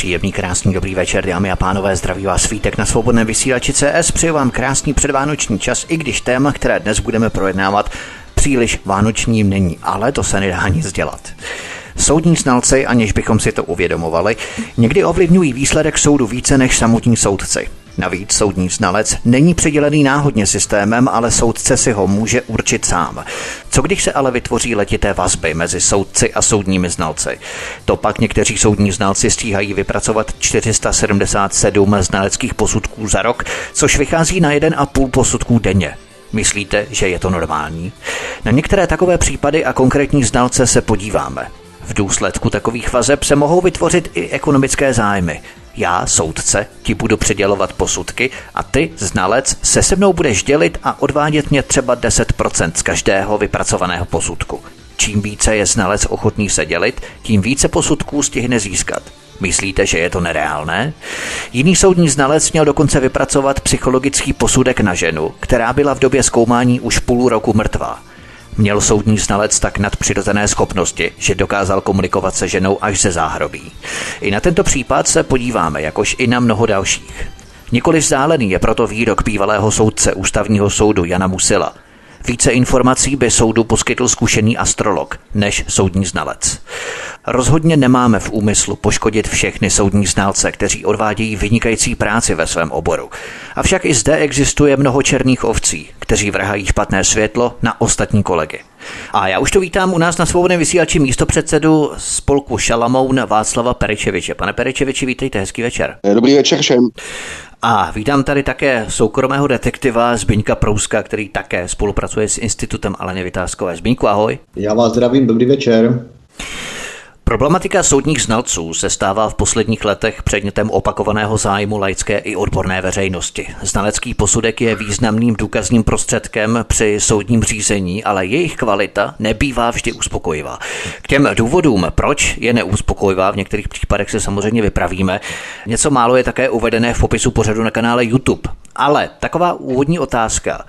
Příjemný, krásný, dobrý večer, dámy a pánové, zdraví vás svítek na svobodném vysílači CS. Přeju vám krásný předvánoční čas, i když téma, které dnes budeme projednávat, příliš vánočním není, ale to se nedá nic dělat. Soudní znalci, aniž bychom si to uvědomovali, někdy ovlivňují výsledek soudu více než samotní soudci. Navíc soudní znalec není přidělený náhodně systémem, ale soudce si ho může určit sám. Co když se ale vytvoří letité vazby mezi soudci a soudními znalci? To pak někteří soudní znalci stíhají vypracovat 477 znaleckých posudků za rok, což vychází na 1,5 posudků denně. Myslíte, že je to normální? Na některé takové případy a konkrétní znalce se podíváme. V důsledku takových vazeb se mohou vytvořit i ekonomické zájmy. Já, soudce, ti budu předělovat posudky a ty, znalec, se se mnou budeš dělit a odvádět mě třeba 10% z každého vypracovaného posudku. Čím více je znalec ochotný se dělit, tím více posudků stihne získat. Myslíte, že je to nereálné? Jiný soudní znalec měl dokonce vypracovat psychologický posudek na ženu, která byla v době zkoumání už půl roku mrtvá. Měl soudní znalec tak nadpřirozené schopnosti, že dokázal komunikovat se ženou až ze záhrobí. I na tento případ se podíváme, jakož i na mnoho dalších. Nikoliv vzdálený je proto výrok bývalého soudce ústavního soudu Jana Musila – více informací by soudu poskytl zkušený astrolog než soudní znalec. Rozhodně nemáme v úmyslu poškodit všechny soudní znalce, kteří odvádějí vynikající práci ve svém oboru. Avšak i zde existuje mnoho černých ovcí, kteří vrhají špatné světlo na ostatní kolegy. A já už to vítám u nás na svobodném vysílači místo předsedu spolku Šalamoun Václava Peričeviče. Pane Peričeviči, vítejte, hezký večer. Dobrý večer všem. A vítám tady také soukromého detektiva Zbyňka Prouska, který také spolupracuje s Institutem Aleně Vytázkové. Zbyňku, ahoj. Já vás zdravím, dobrý večer. Problematika soudních znalců se stává v posledních letech předmětem opakovaného zájmu laické i odborné veřejnosti. Znalecký posudek je významným důkazním prostředkem při soudním řízení, ale jejich kvalita nebývá vždy uspokojivá. K těm důvodům, proč je neuspokojivá, v některých případech se samozřejmě vypravíme. Něco málo je také uvedené v popisu pořadu na kanále YouTube. Ale taková úvodní otázka.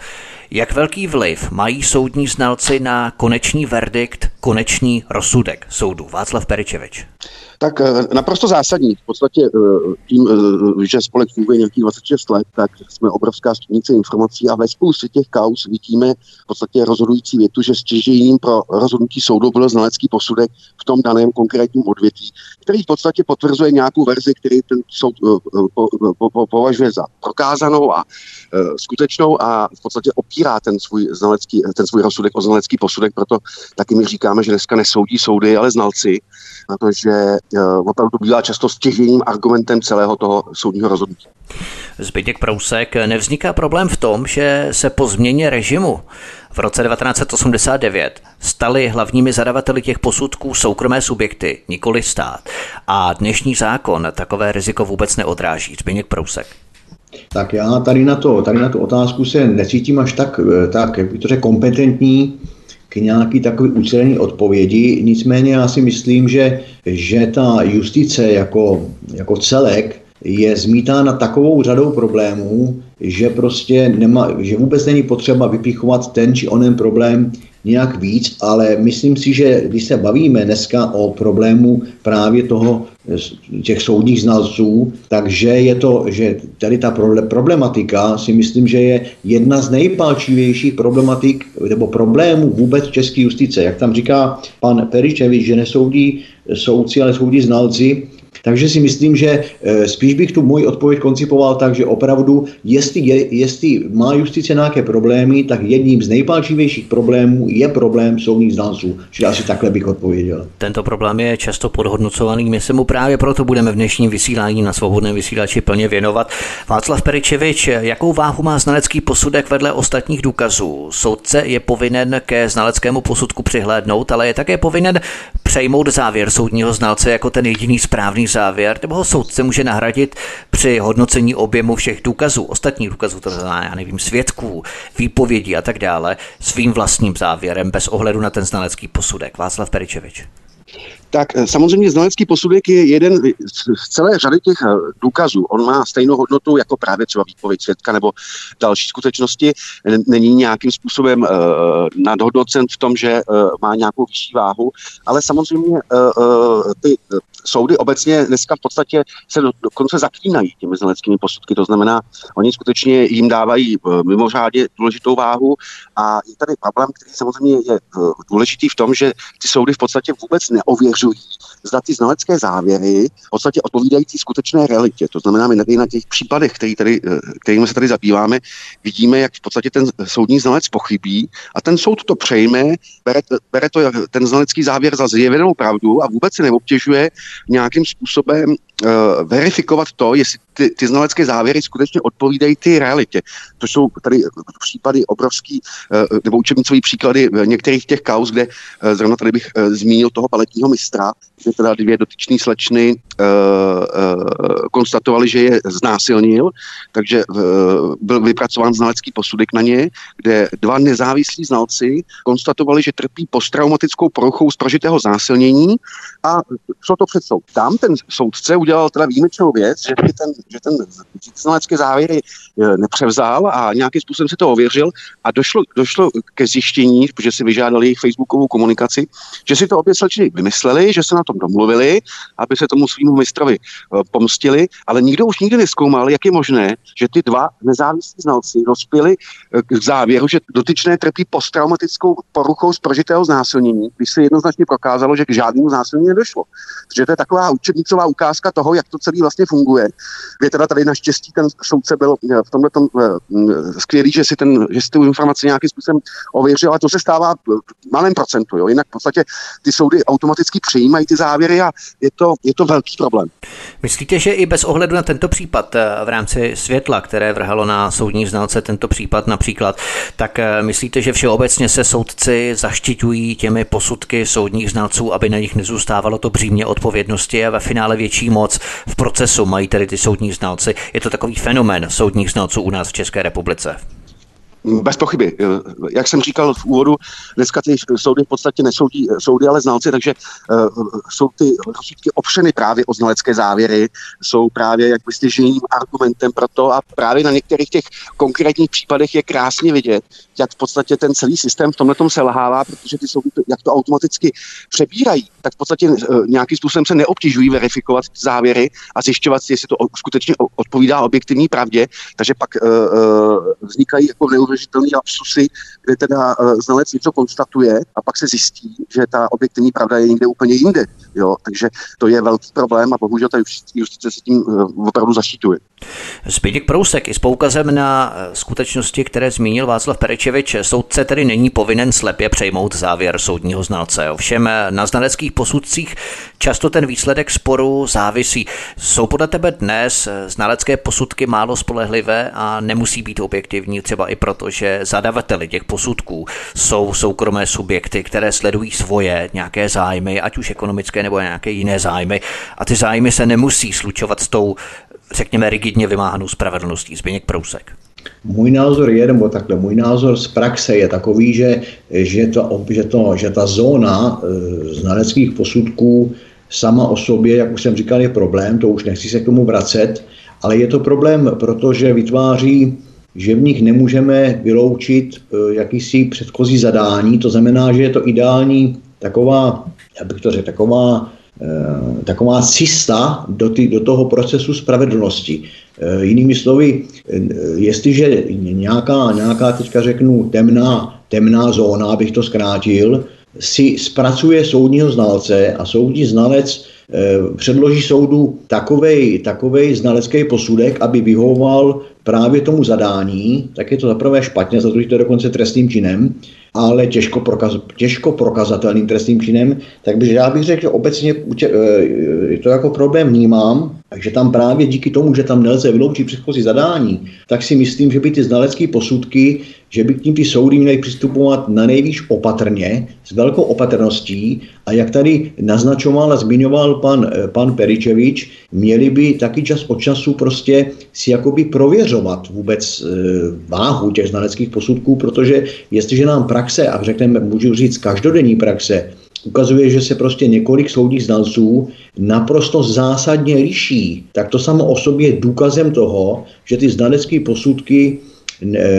Jak velký vliv mají soudní znalci na konečný verdikt, konečný rozsudek soudu? Václav Peričevič. Tak eh, naprosto zásadní. V podstatě eh, tím, eh, že spolek funguje nějakých 26 let, tak jsme obrovská studnice informací a ve spoustě těch kaus vidíme v podstatě rozhodující větu, že stěžejním pro rozhodnutí soudu byl znalecký posudek v tom daném konkrétním odvětví, který v podstatě potvrzuje nějakou verzi, který ten soud po, po, po, považuje za prokázanou a skutečnou a v podstatě opírá ten svůj, znalecký, ten svůj rozsudek o znalecký posudek, proto taky my říkáme, že dneska nesoudí soudy, ale znalci, protože uh, opravdu bývá často stěžením argumentem celého toho soudního rozhodnutí. Zbytek Prousek, nevzniká problém v tom, že se po změně režimu v roce 1989 stali hlavními zadavateli těch posudků soukromé subjekty, nikoli stát. A dnešní zákon takové riziko vůbec neodráží. Zbyněk Prousek. Tak já tady na, to, tady na tu otázku se necítím až tak, eh, tak jak by to řekl, kompetentní, k nějaký takový ucelený odpovědi. Nicméně já si myslím, že, že ta justice jako, jako celek je zmítána takovou řadou problémů, že prostě nema, že vůbec není potřeba vypichovat ten či onen problém nějak víc, ale myslím si, že když se bavíme dneska o problému právě toho těch soudních znalců, takže je to, že tady ta problematika si myslím, že je jedna z nejpalčivějších problematik nebo problémů vůbec české justice. Jak tam říká pan Peričevič, že nesoudí soudci, ale soudí znalci, takže si myslím, že eh, spíš bych tu můj odpověď koncipoval tak, že opravdu, jestli, je, jestli má justice nějaké problémy, tak jedním z nejpalčivějších problémů je problém soudních znalců. Čili asi takhle bych odpověděl. Tento problém je často podhodnocovaný. My se mu právě proto budeme v dnešním vysílání na svobodném vysílači plně věnovat. Václav Peričevič, jakou váhu má znalecký posudek vedle ostatních důkazů? Soudce je povinen ke znaleckému posudku přihlédnout, ale je také povinen přejmout závěr soudního znalce jako ten jediný správný závěr, nebo ho soudce může nahradit při hodnocení objemu všech důkazů, ostatních důkazů, to znamená, já nevím, svědků, výpovědí a tak dále, svým vlastním závěrem bez ohledu na ten znalecký posudek. Václav Peričevič. Tak eh, samozřejmě znalecký posudek je jeden z celé řady těch eh, důkazů. On má stejnou hodnotu jako právě třeba výpověď svědka nebo další skutečnosti. Není nějakým způsobem uh, nadhodnocen v tom, že uh, má nějakou vyšší váhu, ale samozřejmě uh, ty soudy obecně dneska v podstatě se do, dokonce zaklínají těmi znaleckými posudky. To znamená, oni skutečně jim dávají mimořádně důležitou váhu a je tady problém, který samozřejmě je důležitý v tom, že ty soudy v podstatě vůbec neověřují zda ty znalecké závěry v podstatě odpovídající skutečné realitě. To znamená, my na těch případech, který tady, eh, kterými se tady zabýváme, vidíme, jak v podstatě ten soudní znalec pochybí a ten soud to přejme, bere, bere to ten znalecký závěr za zjevenou pravdu a vůbec se neobtěžuje nějakým způsobem uh, verifikovat to, jestli ty, ty znalecké závěry skutečně odpovídají ty realitě. To jsou tady případy obrovský, uh, nebo učebnicový příklady některých těch kaus, kde uh, zrovna tady bych uh, zmínil toho paletního mistra, že teda dvě dotyčné slečny uh, uh, konstatovali, že je znásilnil, takže uh, byl vypracován znalecký posudek na ně, kde dva nezávislí znalci konstatovali, že trpí posttraumatickou poruchou z prožitého znásilnění a šlo to před soud. Tam ten soudce udělal teda výjimečnou věc, že ten, že ten znalecké závěry nepřevzal a nějakým způsobem si to ověřil a došlo, došlo ke zjištění, protože si vyžádali jejich facebookovou komunikaci, že si to obě slečny vymysleli, že se na tom domluvili, aby se tomu svýmu mistrovi eh, pomstili, ale nikdo už nikdy neskoumal, jak je možné, že ty dva nezávislí znalci dospěli eh, k závěru, že dotyčné trpí posttraumatickou poruchou z prožitého znásilnění, když se jednoznačně prokázalo, že k žádnému znásilnění nedošlo. Takže to je taková učebnicová ukázka toho, jak to celé vlastně funguje. Je teda tady naštěstí ten soudce byl eh, v tomhle tom skvělý, že si, ten, že si tu informaci nějakým způsobem ověřil, a to se stává v malém procentu. Jo. Jinak v podstatě ty soudy automaticky přijímají ty závěry a je to, je to velký problém. Myslíte, že i bez ohledu na tento případ eh, v rámci světla, které vrhalo na soudní znalce tento případ například, tak eh, myslíte, že všeobecně se soudci zaštiťují těmi posudky soudních znalců, aby na nich nezůstávalo to břímě odpovědnosti a ve finále větší moc v procesu mají tedy ty soudní znalci. Je to takový fenomén soudních znalců u nás v České republice. Bez pochyby. Eh, jak jsem říkal v úvodu, dneska ty soudy v podstatě nesoudí eh, soudy, ale znalci, takže uh, jsou ty rozsudky opřeny právě o znalecké závěry, jsou právě jak stěžením argumentem pro to a právě na některých těch konkrétních případech je krásně vidět, jak v podstatě ten celý systém v tomhle tom selhává, protože ty soudy, jak to automaticky přebírají, tak v podstatě uh, nějakým způsobem se neobtěžují verifikovat závěry a zjišťovat, jestli to skutečně odpovídá objektivní pravdě, takže pak uh, vznikají jako neuvěřitelný lapsusy, kde teda uh, znalec něco konstatuje a pak se zjistí, že ta objektivní pravda je někde úplně jinde. Jo? Takže to je velký problém a bohužel ta justice se tím uh, opravdu zaštiťuje. Zbytěk Prousek i s poukazem na eh, skutečnosti, které zmínil Václav Perečevič, soudce tedy není povinen slepě přejmout závěr soudního znalce. Ovšem na znaleckých posudcích často ten výsledek sporu závisí. Jsou podle tebe dnes znalecké posudky málo spolehlivé a nemusí být objektivní třeba i proto, že zadavateli těch posudků jsou soukromé subjekty, které sledují svoje nějaké zájmy, ať už ekonomické nebo nějaké jiné zájmy. A ty zájmy se nemusí slučovat s tou, řekněme, rigidně vymáhanou spravedlností. Zběněk Prousek. Můj názor je, nebo takhle, můj názor z praxe je takový, že, že, to, že, to, že ta zóna e, znaleckých posudků sama o sobě, jak už jsem říkal, je problém, to už nechci se k tomu vracet, ale je to problém, protože vytváří že v nich nemůžeme vyloučit e, jakýsi předchozí zadání, to znamená, že je to ideální taková, jak bych to řekl, taková, e, taková cista do, ty, do toho procesu spravedlnosti. E, jinými slovy, jestliže nějaká, nějaká teďka řeknu, temná, temná zóna, abych to zkrátil, si zpracuje soudního znalce a soudní znalec předloží soudu takovej, takovej znalecký posudek, aby vyhovoval právě tomu zadání, tak je to zaprvé špatně, za druhé to je dokonce trestným činem, ale těžko, prokaz, těžko prokazatelným trestným činem, tak bych, já bych řekl, že obecně eh, to jako problém vnímám, Takže tam právě díky tomu, že tam nelze vyloučit předchozí zadání, tak si myslím, že by ty znalecké posudky, že by k tím ty soudy měly přistupovat na nejvíc opatrně, s velkou opatrností. A jak tady naznačoval a zmiňoval pan, eh, pan Peričevič, měli by taky čas od času prostě si jakoby prověřovat vůbec e, váhu těch znaleckých posudků, protože jestliže nám praxe, a řekneme, můžu říct každodenní praxe, ukazuje, že se prostě několik soudních znalců naprosto zásadně liší, tak to samo o sobě je důkazem toho, že ty znalecké posudky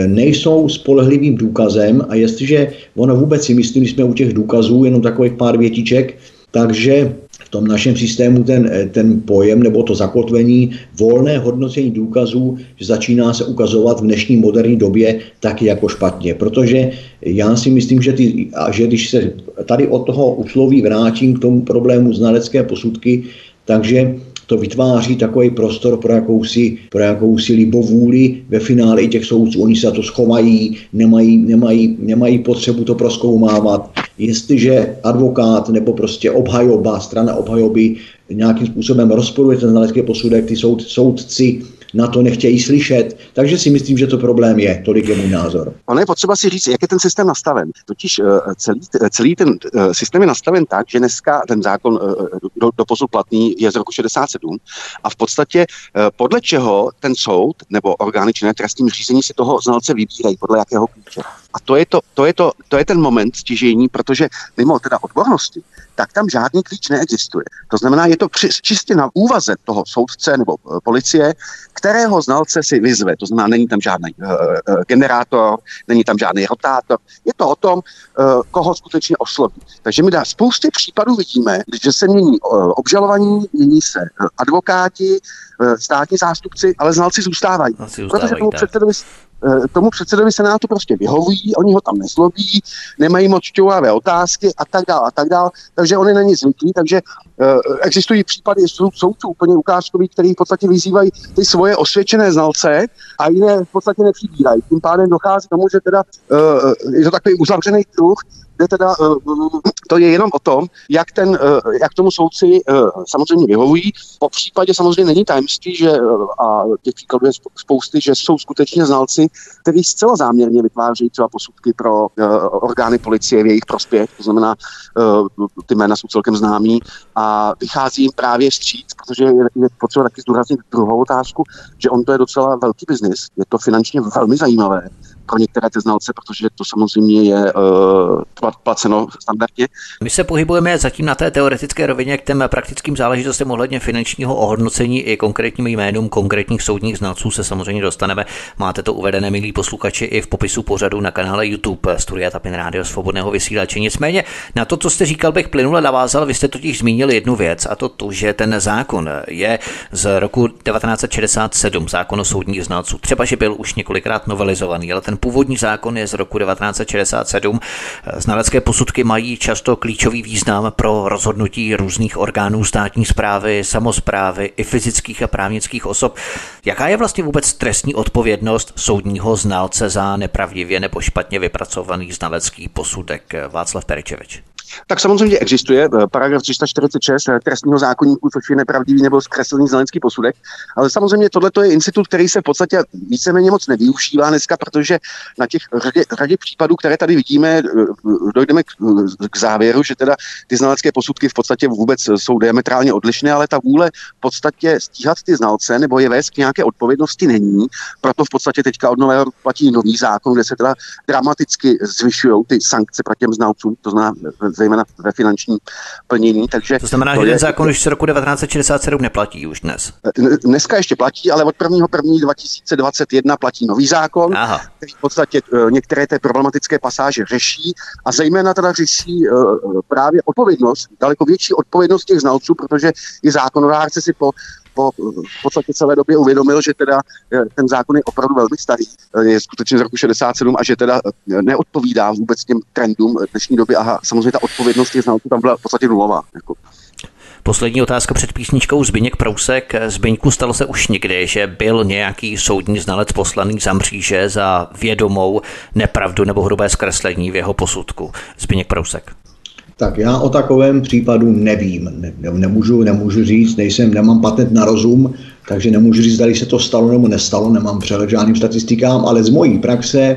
nejsou spolehlivým důkazem. A jestliže ono vůbec si myslím, jsme u těch důkazů, jenom takových pár větiček, takže tom našem systému ten, ten pojem nebo to zakotvení volné hodnocení důkazů začíná se ukazovat v dnešní moderní době taky jako špatně. Protože já si myslím, že, ty, že když se tady od toho usloví vrátím k tomu problému znalecké posudky, takže to vytváří takový prostor pro jakousi, pro jakousi libovůli ve finále i těch soudců. Oni se to schovají, nemají, nemají, nemají potřebu to proskoumávat. Jestliže advokát nebo prostě obhajoba, strana obhajoby nějakým způsobem rozporuje ten znalecký posudek, ty soud, soudci na to nechtějí slyšet. Takže si myslím, že to problém je. Tolik je můj názor. Ono je potřeba si říct, jak je ten systém nastaven. Totiž uh, celý, celý ten uh, systém je nastaven tak, že dneska ten zákon do, do posud platný je z roku 67 a v podstatě podle čeho ten soud nebo orgány činné trestním řízení si toho znalce vybírají, podle jakého klíče. A to je, to, to, je to, to je ten moment stěžení, protože mimo teda odbornosti, tak tam žádný klíč neexistuje. To znamená, je to čistě na úvaze toho soudce nebo policie, kterého znalce si vyzve. To znamená, není tam žádný uh, generátor, není tam žádný rotátor. Je to o tom, uh, koho skutečně osloví. Takže my na spoustě případů vidíme, že se mění uh, obžalovaní, mění se uh, advokáti, uh, státní zástupci, ale znalci zůstávají. zůstávají protože tomu předsedovi Eh, tomu předsedovi Senátu prostě vyhovují, oni ho tam nezlobí, nemají moc čouhavé otázky a tak dále a tak dále, takže oni na ně zvyklí, takže existují případy soudců úplně ukázkový, který v podstatě vyzývají ty svoje osvědčené znalce a jiné v podstatě nepřibírají. Tím pádem dochází k tomu, že teda uh, je to takový uzavřený kruh, kde teda uh, to je jenom o tom, jak, ten, jak tomu soudci samozřejmě vyhovují. Po případě samozřejmě není tajemství, že, a těch příkladů je spousty, že jsou skutečně znalci, kteří zcela záměrně vytvářejí třeba posudky pro orgány policie v jejich prospěch, to znamená, ty jména jsou celkem známí a vychází jim právě vstříc, protože je, je potřeba taky zdůraznit druhou otázku, že on to je docela velký biznis, je to finančně velmi zajímavé pro některé ty znalce, protože to samozřejmě je uh, placeno standardně. My se pohybujeme zatím na té teoretické rovině k těm praktickým záležitostem ohledně finančního ohodnocení i konkrétním jménům konkrétních soudních znalců se samozřejmě dostaneme. Máte to uvedené, milí posluchači, i v popisu pořadu na kanále YouTube Studia Tapin Rádio Svobodného vysílače. Nicméně na to, co jste říkal, bych plynule navázal. Vy jste totiž zmínil jednu věc, a to to, že ten zákon je z roku 1967, zákon o soudních znalců. Třeba, že byl už několikrát novelizovaný, ale ten původní zákon je z roku 1967. Znalecké posudky mají často klíčový význam pro rozhodnutí různých orgánů státní zprávy, samozprávy i fyzických a právnických osob. Jaká je vlastně vůbec trestní odpovědnost soudního znalce za nepravdivě nebo špatně vypracovaný znalecký posudek? Václav Peričevič. Tak samozřejmě existuje eh, paragraf 346 eh, trestního zákonníku, což je nepravdivý nebo zkreslený znalecký posudek. Ale samozřejmě tohle je institut, který se v podstatě víceméně moc nevyužívá dneska, protože na těch řadě, řadě případů, které tady vidíme, eh, dojdeme k, k závěru, že teda ty znalecké posudky v podstatě vůbec jsou diametrálně odlišné, ale ta vůle v podstatě stíhat ty znalce nebo je vést k nějaké odpovědnosti není. Proto v podstatě teďka od nového platí nový zákon, kde se teda dramaticky zvyšují ty sankce proti těm znalcům, to znamená zejména ve finančním plnění. Takže to znamená, to že ten zákon už z roku 1967 neplatí už dnes. Dneska ještě platí, ale od 1. 1. 2021 platí nový zákon, Aha. který v podstatě e, některé té problematické pasáže řeší a zejména teda řeší e, právě odpovědnost, daleko větší odpovědnost těch znalců, protože i zákonodárce si po po v podstatě celé době uvědomil, že teda eh, ten zákon je opravdu velmi starý, eh, je skutečně z roku 67 a že teda eh, neodpovídá vůbec těm trendům dnešní doby a samozřejmě ta odpovědnost těch znalců tam byla v podstatě nulová. Jako. Poslední otázka před písničkou Zbyněk Prousek. Zbyňku stalo se už někdy, že byl nějaký soudní znalec poslaný za mříže za vědomou nepravdu nebo hrubé zkreslení v jeho posudku. Zbyněk Prousek. Tak já o takovém případu nevím. Ne, nemůžu, nemůžu říct, nejsem, nemám patent na rozum, takže nemůžu říct, zda se to stalo nebo nestalo, nemám přehled žádným statistikám, ale z mojí praxe,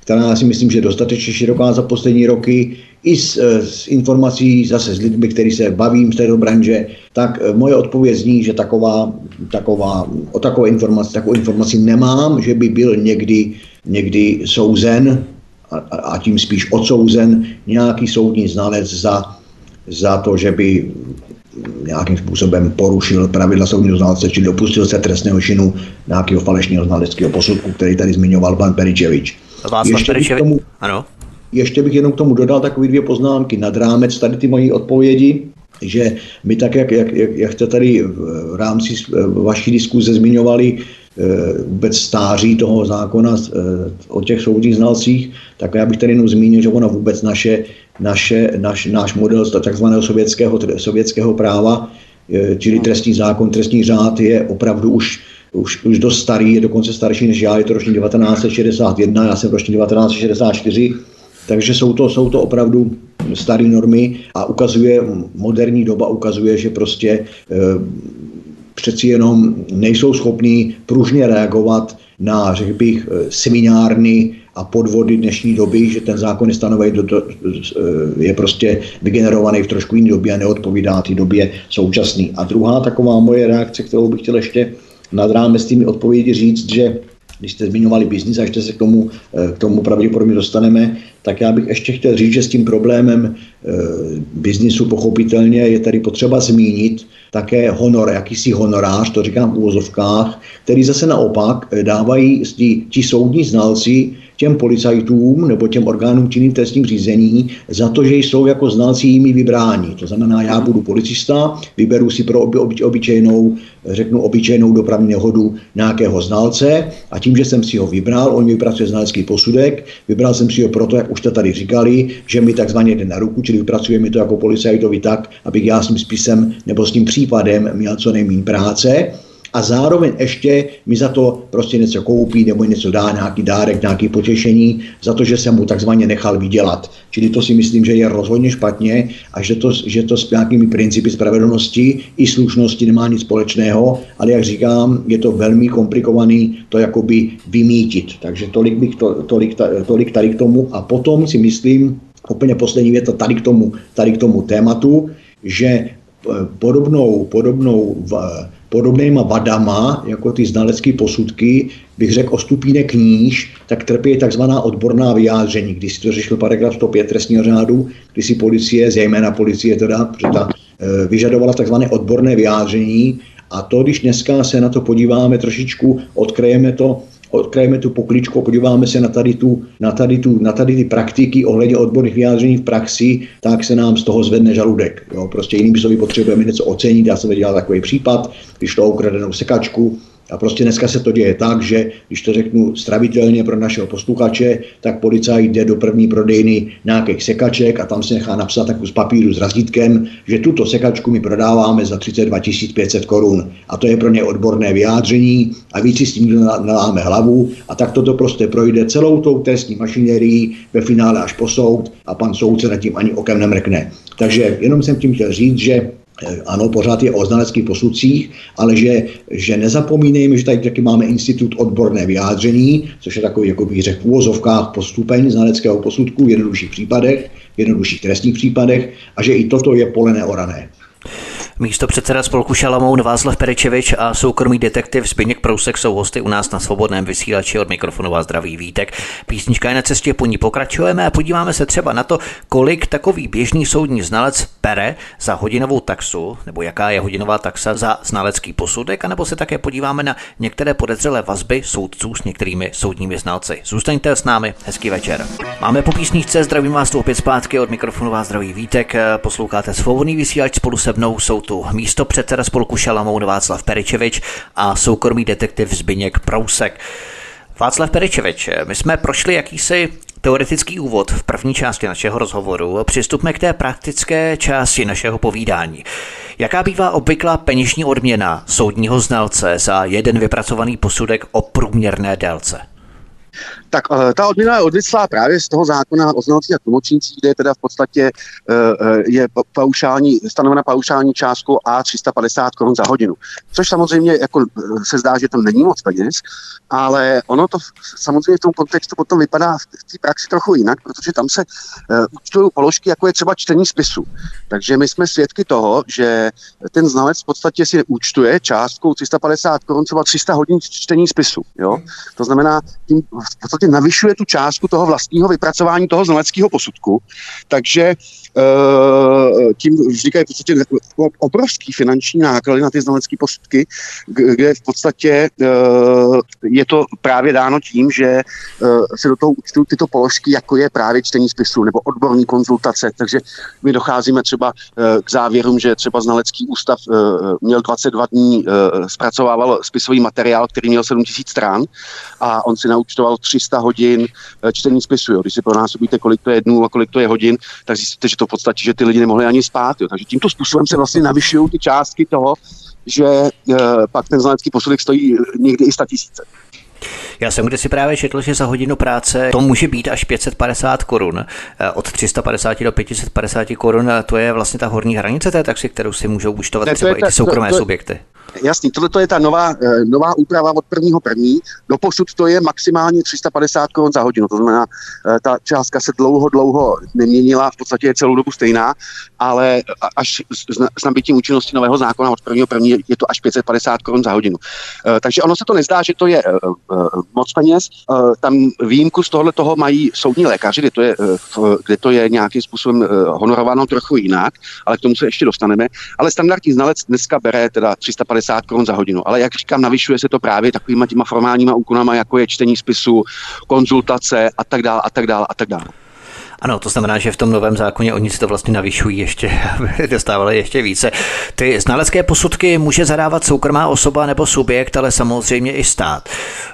která si myslím, že je dostatečně široká za poslední roky, i s, s informací zase s lidmi, který se bavím z této branže, tak eh, moje odpověď zní, že taková, taková, o takové informaci, takovou informaci nemám, že by byl někdy, někdy souzen a, a tím spíš odsouzen nějaký soudní znalec za, za to, že by nějakým způsobem porušil pravidla soudního znalce, čili dopustil se trestného činu nějakého falešného znaleckého posudku, který tady zmiňoval pan Peričevič. Václav Peričevič, ano. Ještě bych jenom k tomu dodal takové dvě poznámky nad rámec tady ty mojí odpovědi, že my tak, jak, jak, jak jste tady v rámci vaší diskuze zmiňovali, vůbec stáří toho zákona eh, o těch soudních znalcích, tak já bych tady jenom zmínil, že ona vůbec naše, naše, naš, náš model takzvaného sovětského, sovětského práva, eh, čili trestní zákon, trestní řád je opravdu už už, už dost starý, je dokonce starší než já, je to ročník 1961, já jsem ročník 1964, takže jsou to, jsou to opravdu staré normy a ukazuje, moderní doba ukazuje, že prostě přeci jenom nejsou schopní pružně reagovat na, řekl bych, eh, seminárny a podvody dnešní doby, že ten zákon je stanovený, eh, je prostě vygenerovaný v trošku jiné době a neodpovídá té době současný. A druhá taková moje reakce, kterou bych chtěl ještě nad rámec tými odpovědi říct, že když jste zmiňovali biznis a ještě se k tomu, k tomu pravděpodobně dostaneme, tak já bych ještě chtěl říct, že s tím problémem biznisu pochopitelně je tady potřeba zmínit také honor, jakýsi honorář, to říkám v úvozovkách, který zase naopak eh, dávají ti, ti soudní znalci těm policajtům nebo těm orgánům činným trestním řízení za to, že jsou jako znalci jimi vybráni. To znamená, já budu policista, vyberu si pro oby, oby, obyčejnou, řeknu obyčejnou dopravní nehodu nějakého znalce a tím, že jsem si ho vybral, on mi vypracuje znalecký posudek, vybral jsem si ho proto, jak už to tady říkali, že mi takzvaně jde na ruku, čili vypracujeme to jako policajtovi tak, abych já s tím spisem nebo s tím případem měl co nejméně práce a zároveň ještě mi za to prostě něco koupí nebo něco dá, nějaký dárek, nějaký potěšení, za to, že jsem mu takzvaně nechal vydělat. Čili to si myslím, že je rozhodně špatně a že to, že to s nějakými principy spravedlnosti i slušnosti nemá nic společného, ale jak říkám, je to velmi komplikovaný to jakoby vymítit. Takže tolik, bych to, tolik, tolik tady k tomu a potom si myslím, úplně poslední věta tady k tomu, tady k tomu tématu, že eh, podobnou, podobnou v, podobnýma vadama, jako ty znalecké posudky, bych řekl o stupínek níž, tak trpí takzvaná odborná vyjádření. Když si to řešil paragraf 105 trestního řádu, kdy si policie, zejména policie teda, ta, e, vyžadovala takzvané odborné vyjádření, a to, když dneska se na to podíváme trošičku, odkryjeme to odkrajeme tu pokličku, podíváme se na tady, tu, na, tady tu, na tady ty praktiky ohledně odborných vyjádření v praxi, tak se nám z toho zvedne žaludek. Jo, prostě jinými slovy potřebujeme něco ocenit. Já jsem dělal takový případ, když to ukradenou sekačku, a prostě dneska se to děje tak, že když to řeknu stravitelně pro našeho posluchače, tak policajt jde do první prodejny nějakých sekaček a tam se nechá napsat takovou z papíru s razítkem, že tuto sekačku my prodáváme za 32 500 korun. A to je pro ně odborné vyjádření a víc si s tím naláme hlavu a tak toto prostě projde celou tou trestní mašinérií ve finále až po soud a pan soudce nad tím ani okem nemrkne. Takže jenom jsem tím chtěl říct, že ano, pořád je o znaleckých posudcích, ale že, že nezapomínejme, že tady taky máme institut odborné vyjádření, což je takový, jako bych řekl, v úvozovkách postupeň znaleckého posudku v jednodušších případech, v jednodušších trestních případech a že i toto je pole neorané. Místo předseda spolku Šalamoun Václav Perečevič a soukromý detektiv Zbigněk Prousek jsou hosty u nás na svobodném vysílači od mikrofonu vás zdraví Vítek. Písnička je na cestě, po ní pokračujeme a podíváme se třeba na to, kolik takový běžný soudní znalec pere za hodinovou taxu, nebo jaká je hodinová taxa za znalecký posudek, anebo se také podíváme na některé podezřelé vazby soudců s některými soudními znalci. Zůstaňte s námi, hezký večer. Máme po písničce, zdravím vás tu opět zpátky od mikrofonu vás zdraví Vítek, posloucháte svobodný vysílač spolu se mnou jsou tu místo předseda spolku Šalamoun Václav Peričevič a soukromý detektiv Zbyněk Prousek. Václav Peričevič, my jsme prošli jakýsi teoretický úvod v první části našeho rozhovoru. Přistupme k té praktické části našeho povídání. Jaká bývá obvyklá peněžní odměna soudního znalce za jeden vypracovaný posudek o průměrné délce? Tak eh, ta odměna je odvislá právě z toho zákona o znalcích a tlumočnících, kde je teda v podstatě je paušální, stanovena paušální částku A 350 korun za hodinu. Což samozřejmě jako se zdá, že to není moc peněz, ale ono to samozřejmě v tom kontextu potom vypadá v té praxi trochu jinak, protože tam se uh, účtují položky, jako je třeba čtení spisu. Takže my jsme svědky toho, že ten znalec v podstatě si účtuje částkou 350 korun třeba 300 hodin čtení spisu. Jo? To znamená, tím v podstatě navyšuje tu částku toho vlastního vypracování toho znaleckého posudku. Takže uh, tím vznikají v podstatě obrovský finanční náklady na ty znalecké posudky, kde v podstatě uh, je to právě dáno tím, že uh, se do toho účtují tyto položky, jako je právě čtení spisu nebo odborní konzultace. Takže my docházíme třeba k závěrům, že třeba znalecký ústav měl 22 dní, zpracovával spisový materiál, který měl 7000 stran a on si naučtoval 300 hodin uh, čtení spisu. Jo. Když si pronásobíte, kolik to je dnů a kolik to je hodin, tak zjistíte, že to v podstatě, že ty lidi nemohli ani spát. Jo. Takže tímto způsobem se vlastně navyšují ty částky toho, že uh, pak ten znalecký posudek stojí někdy i 100 tisíce. Já jsem si právě četl, že za hodinu práce to může být až 550 korun. Eh, od 350 do 550 korun to je vlastně ta horní hranice té taxi, kterou si můžou účtovat ne, třeba i ty soukromé to, to, subjekty. Jasný, tohle je ta nová, eh, nová úprava od prvního první. Doposud to je maximálně 350 korun za hodinu, to znamená, eh, ta částka se dlouho, dlouho neměnila, v podstatě je celou dobu stejná, ale až s nabitím účinnosti nového zákona od prvního první je to až 550 korun za hodinu. Eh, takže ono se to nezdá, že to je moc peněz. Tam výjimku z tohle toho mají soudní lékaři, kde to je, kde to je nějakým způsobem honorováno trochu jinak, ale k tomu se ještě dostaneme. Ale standardní znalec dneska bere teda 350 50 korun za hodinu. Ale jak říkám, navyšuje se to právě takovýma těma formálníma úkonama, jako je čtení spisu, konzultace a tak dále a tak dále a tak dále. Ano, to znamená, že v tom novém zákoně oni si to vlastně navyšují ještě, aby dostávali ještě více. Ty znalecké posudky může zadávat soukromá osoba nebo subjekt, ale samozřejmě i stát.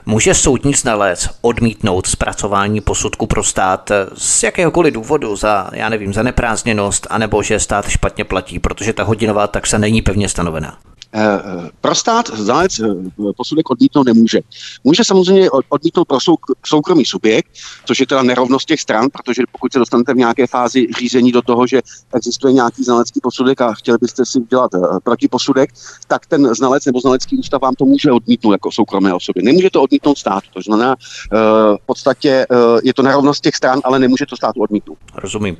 Může soudní znalec odmítnout zpracování posudku pro stát z jakéhokoliv důvodu, za, já nevím, za neprázdněnost, anebo že stát špatně platí, protože ta hodinová taxa není pevně stanovená. Eh, eh, pro stát znalec eh, posudek odmítnout nemůže. Může samozřejmě odmítnout pro soukromý subjekt, což je teda nerovnost těch stran, protože pokud se dostanete v nějaké fázi řízení do toho, že existuje nějaký znalecký posudek a chtěli byste si udělat protiposudek, tak ten znalec nebo znalecký ústav vám to může odmítnout jako soukromé osobě. Nemůže to odmítnout státu. To znamená, v podstatě je to nerovnost těch stran, ale nemůže to státu odmítnout. Rozumím.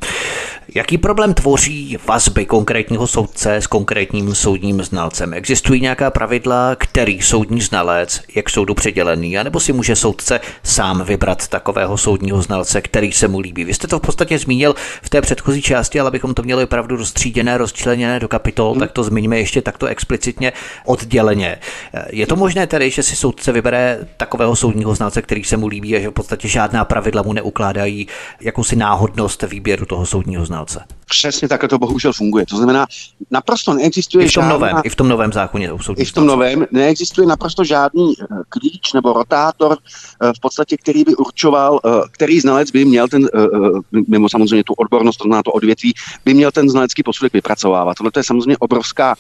Jaký problém tvoří vazby konkrétního soudce s konkrétním soudním znalcem? Existují nějaká pravidla, který soudní znalec je k soudu předělený, anebo si může soudce sám vybrat takového soudního znalce, který se mu líbí? Vy jste to v podstatě zmínil v té předchozí části, ale abychom to měli opravdu rozstříděné, rozčleněné do kapitol, tak to zmiňme ještě takto explicitně odděleně. Je to možné tedy, že si soudce vybere takového soudního znalce, který se mu líbí a že v podstatě žádná pravidla mu neukládají jakousi náhodnost výběru toho soudního znalce? Přesně takhle to bohužel funguje. To znamená, naprosto neexistuje I v tom žádná... novém, i v tom novém zákoně o I v tom novém neexistuje naprosto žádný eh, klíč nebo rotátor eh, v podstatě, který by určoval, eh, který znalec by měl ten, mimo samozřejmě tu odbornost, to znamená to odvětví, by měl ten znalecký posudek vypracovávat. Tohle je samozřejmě obrovská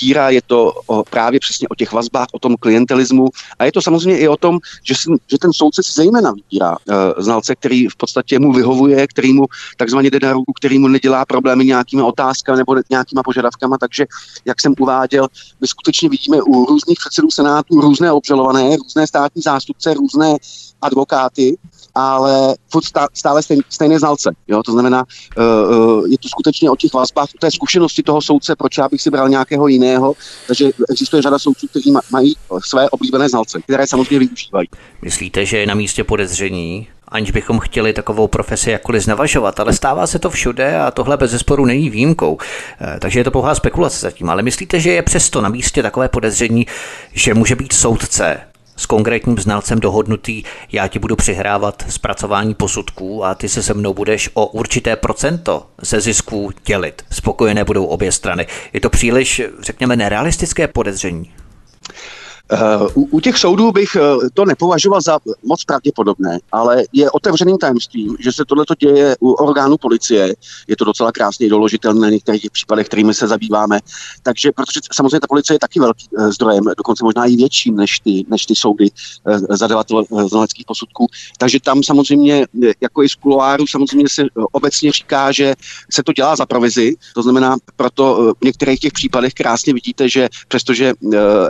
díra, je to o, právě přesně o těch vazbách, o tom klientelismu a je to samozřejmě i o tom, že, si, že ten soudce si zejména vybírá znalce, který v podstatě mu vyhovuje, který mu takzvaně jde na ruku, který mu nedělá problémy nějakými otázkami nebo nějakýma požadavkama, takže jak jsem uváděl, my skutečně vidíme u různých předsedů senátů různé obžalované, různé státní zástupce, různé advokáty, ale stále stejné znalce. Jo? To znamená, uh, je to skutečně o těch vazbách, o té zkušenosti toho soudce, proč já bych si bral nějakého jiného. Takže existuje řada soudců, kteří mají své oblíbené znalce, které samozřejmě využívají. Myslíte, že je na místě podezření, aniž bychom chtěli takovou profesi jakkoliv znavažovat, ale stává se to všude a tohle bez zesporu není výjimkou. Eh, takže je to pouhá spekulace zatím. Ale myslíte, že je přesto na místě takové podezření, že může být soudce s konkrétním znalcem dohodnutý, já ti budu přihrávat zpracování posudků a ty se se mnou budeš o určité procento ze zisků dělit. Spokojené budou obě strany. Je to příliš, řekněme, nerealistické podezření? U, u těch soudů bych to nepovažoval za moc pravděpodobné, ale je otevřeným tajemstvím, že se tohle děje u orgánů policie. Je to docela krásně doložitelné na některých případech, kterými se zabýváme. Takže, protože samozřejmě ta policie je taky velký zdrojem, dokonce možná i větším než ty, než ty soudy zadavatel znaleckých posudků. Takže tam samozřejmě, jako i z kuloáru, samozřejmě se obecně říká, že se to dělá za provizi. To znamená, proto v některých těch případech krásně vidíte, že přestože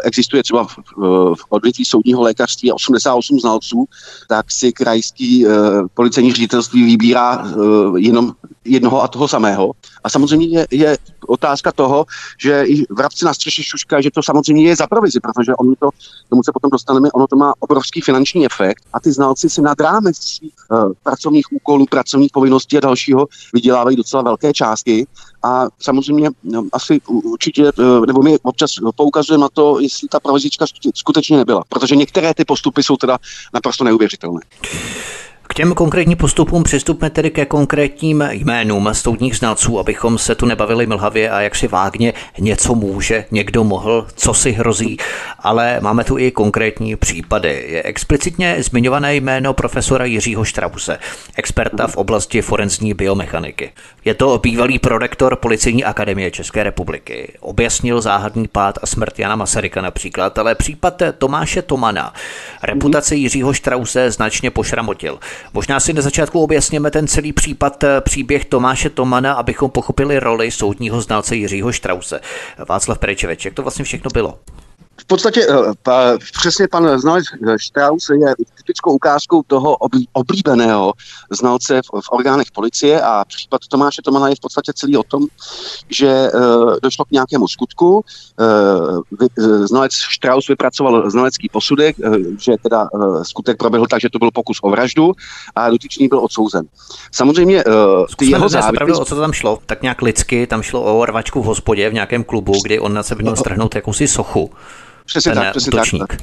existuje třeba v, odvětví soudního lékařství 88 znalců, tak si krajský uh, policejní ředitelství vybírá uh, jenom jednoho a toho samého. A samozřejmě je, otázka toho, že i vrabci na střeše šuška, že to samozřejmě je za provizi, protože ono to, tomu se potom dostaneme, ono to má obrovský finanční efekt a ty znalci si nad rámec svých uh, pracovních úkolů, pracovních povinností a dalšího vydělávají docela velké částky a samozřejmě no, asi určitě, nebo my občas poukazujeme na to, jestli ta provizička skutečně nebyla, protože některé ty postupy jsou teda naprosto neuvěřitelné. K těm konkrétním postupům přistupme tedy ke konkrétním jménům soudních znalců, abychom se tu nebavili mlhavě a jak si vágně něco může, někdo mohl, co si hrozí, ale máme tu i konkrétní případy. Je explicitně zmiňované jméno profesora Jiřího Štrause, experta v oblasti forenzní biomechaniky. Je to bývalý prorektor Policejní akademie České republiky. Objasnil záhadný pád a smrt Jana Masaryka například, ale případ Tomáše Tomana reputace Jiřího Štrause značně pošramotil. Možná si na začátku objasněme ten celý případ, eh, příběh Tomáše Tomana, abychom pochopili roli soudního znalce Jiřího Štrause. Václav Prečeveč, jak to vlastně všechno bylo? V podstatě eh, pa, přesně pan znalec eh, Strauss je typickou ukázkou toho oblíbeného znalce v, v orgánech policie a případ Tomáše Tomana je v podstatě celý o tom, že uh, došlo k nějakému skutku, znalec Strauss vypracoval znalecký posudek, že teda skutek proběhl tak, že to byl pokus o vraždu a dotyčný byl odsouzen. Samozřejmě uh, ty jeho závěry... o co tam šlo, tak nějak lidsky, tam šlo o rvačku v hospodě v nějakém klubu, kdy on na sebe měl strhnout jakousi sochu. Přesně tak, přesně útočník. tak.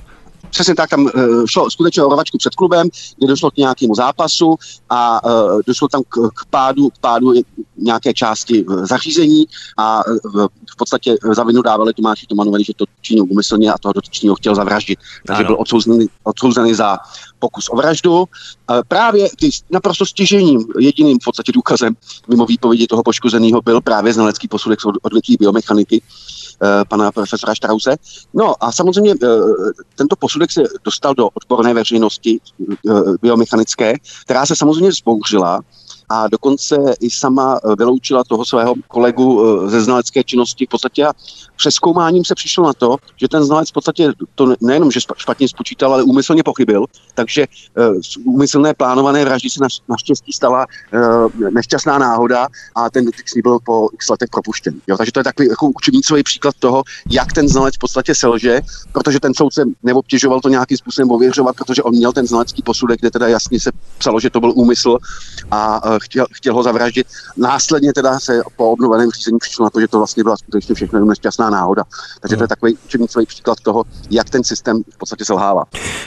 Přesně tak, tam uh, šlo skutečně o rovačku před klubem, kde došlo k nějakému zápasu a uh, došlo tam k, k pádu, k pádu nějaké části zařízení a v podstatě za vinu dávali Tomáši Tomanovi, že to činil úmyslně a toho dotyčního chtěl zavraždit. Takže ano. byl odsouzený, odsouzený za pokus o vraždu. Právě ty naprosto stěžením, jediným v podstatě důkazem mimo výpovědi toho poškozeného byl právě znalecký posudek odvětví biomechaniky, Eh, pana profesora Štrause. No a samozřejmě eh, tento posudek se dostal do odborné veřejnosti eh, biomechanické, která se samozřejmě zbouřila a dokonce i sama vyloučila toho svého kolegu ze znalecké činnosti v podstatě a přeskoumáním se přišlo na to, že ten znalec v podstatě to nejenom, že špatně spočítal, ale úmyslně pochybil, takže uh, úmyslné plánované vraždy se naštěstí stala nešťastná náhoda a ten dotyčný byl po x letech propuštěn. Jo, takže to je takový jako učebnicový příklad toho, jak ten znalec v podstatě selže, protože ten soudce neobtěžoval to nějakým způsobem ověřovat, protože on měl ten znalecký posudek, kde teda jasně se psalo, že to byl úmysl a chtěl, chtěl ho zavraždit. Následně teda se po obnoveném řízení přišlo na to, že to vlastně byla skutečně všechno nešťastná šťastná náhoda. Takže to je hmm. takový učebnicový příklad toho, jak ten systém v podstatě selhává.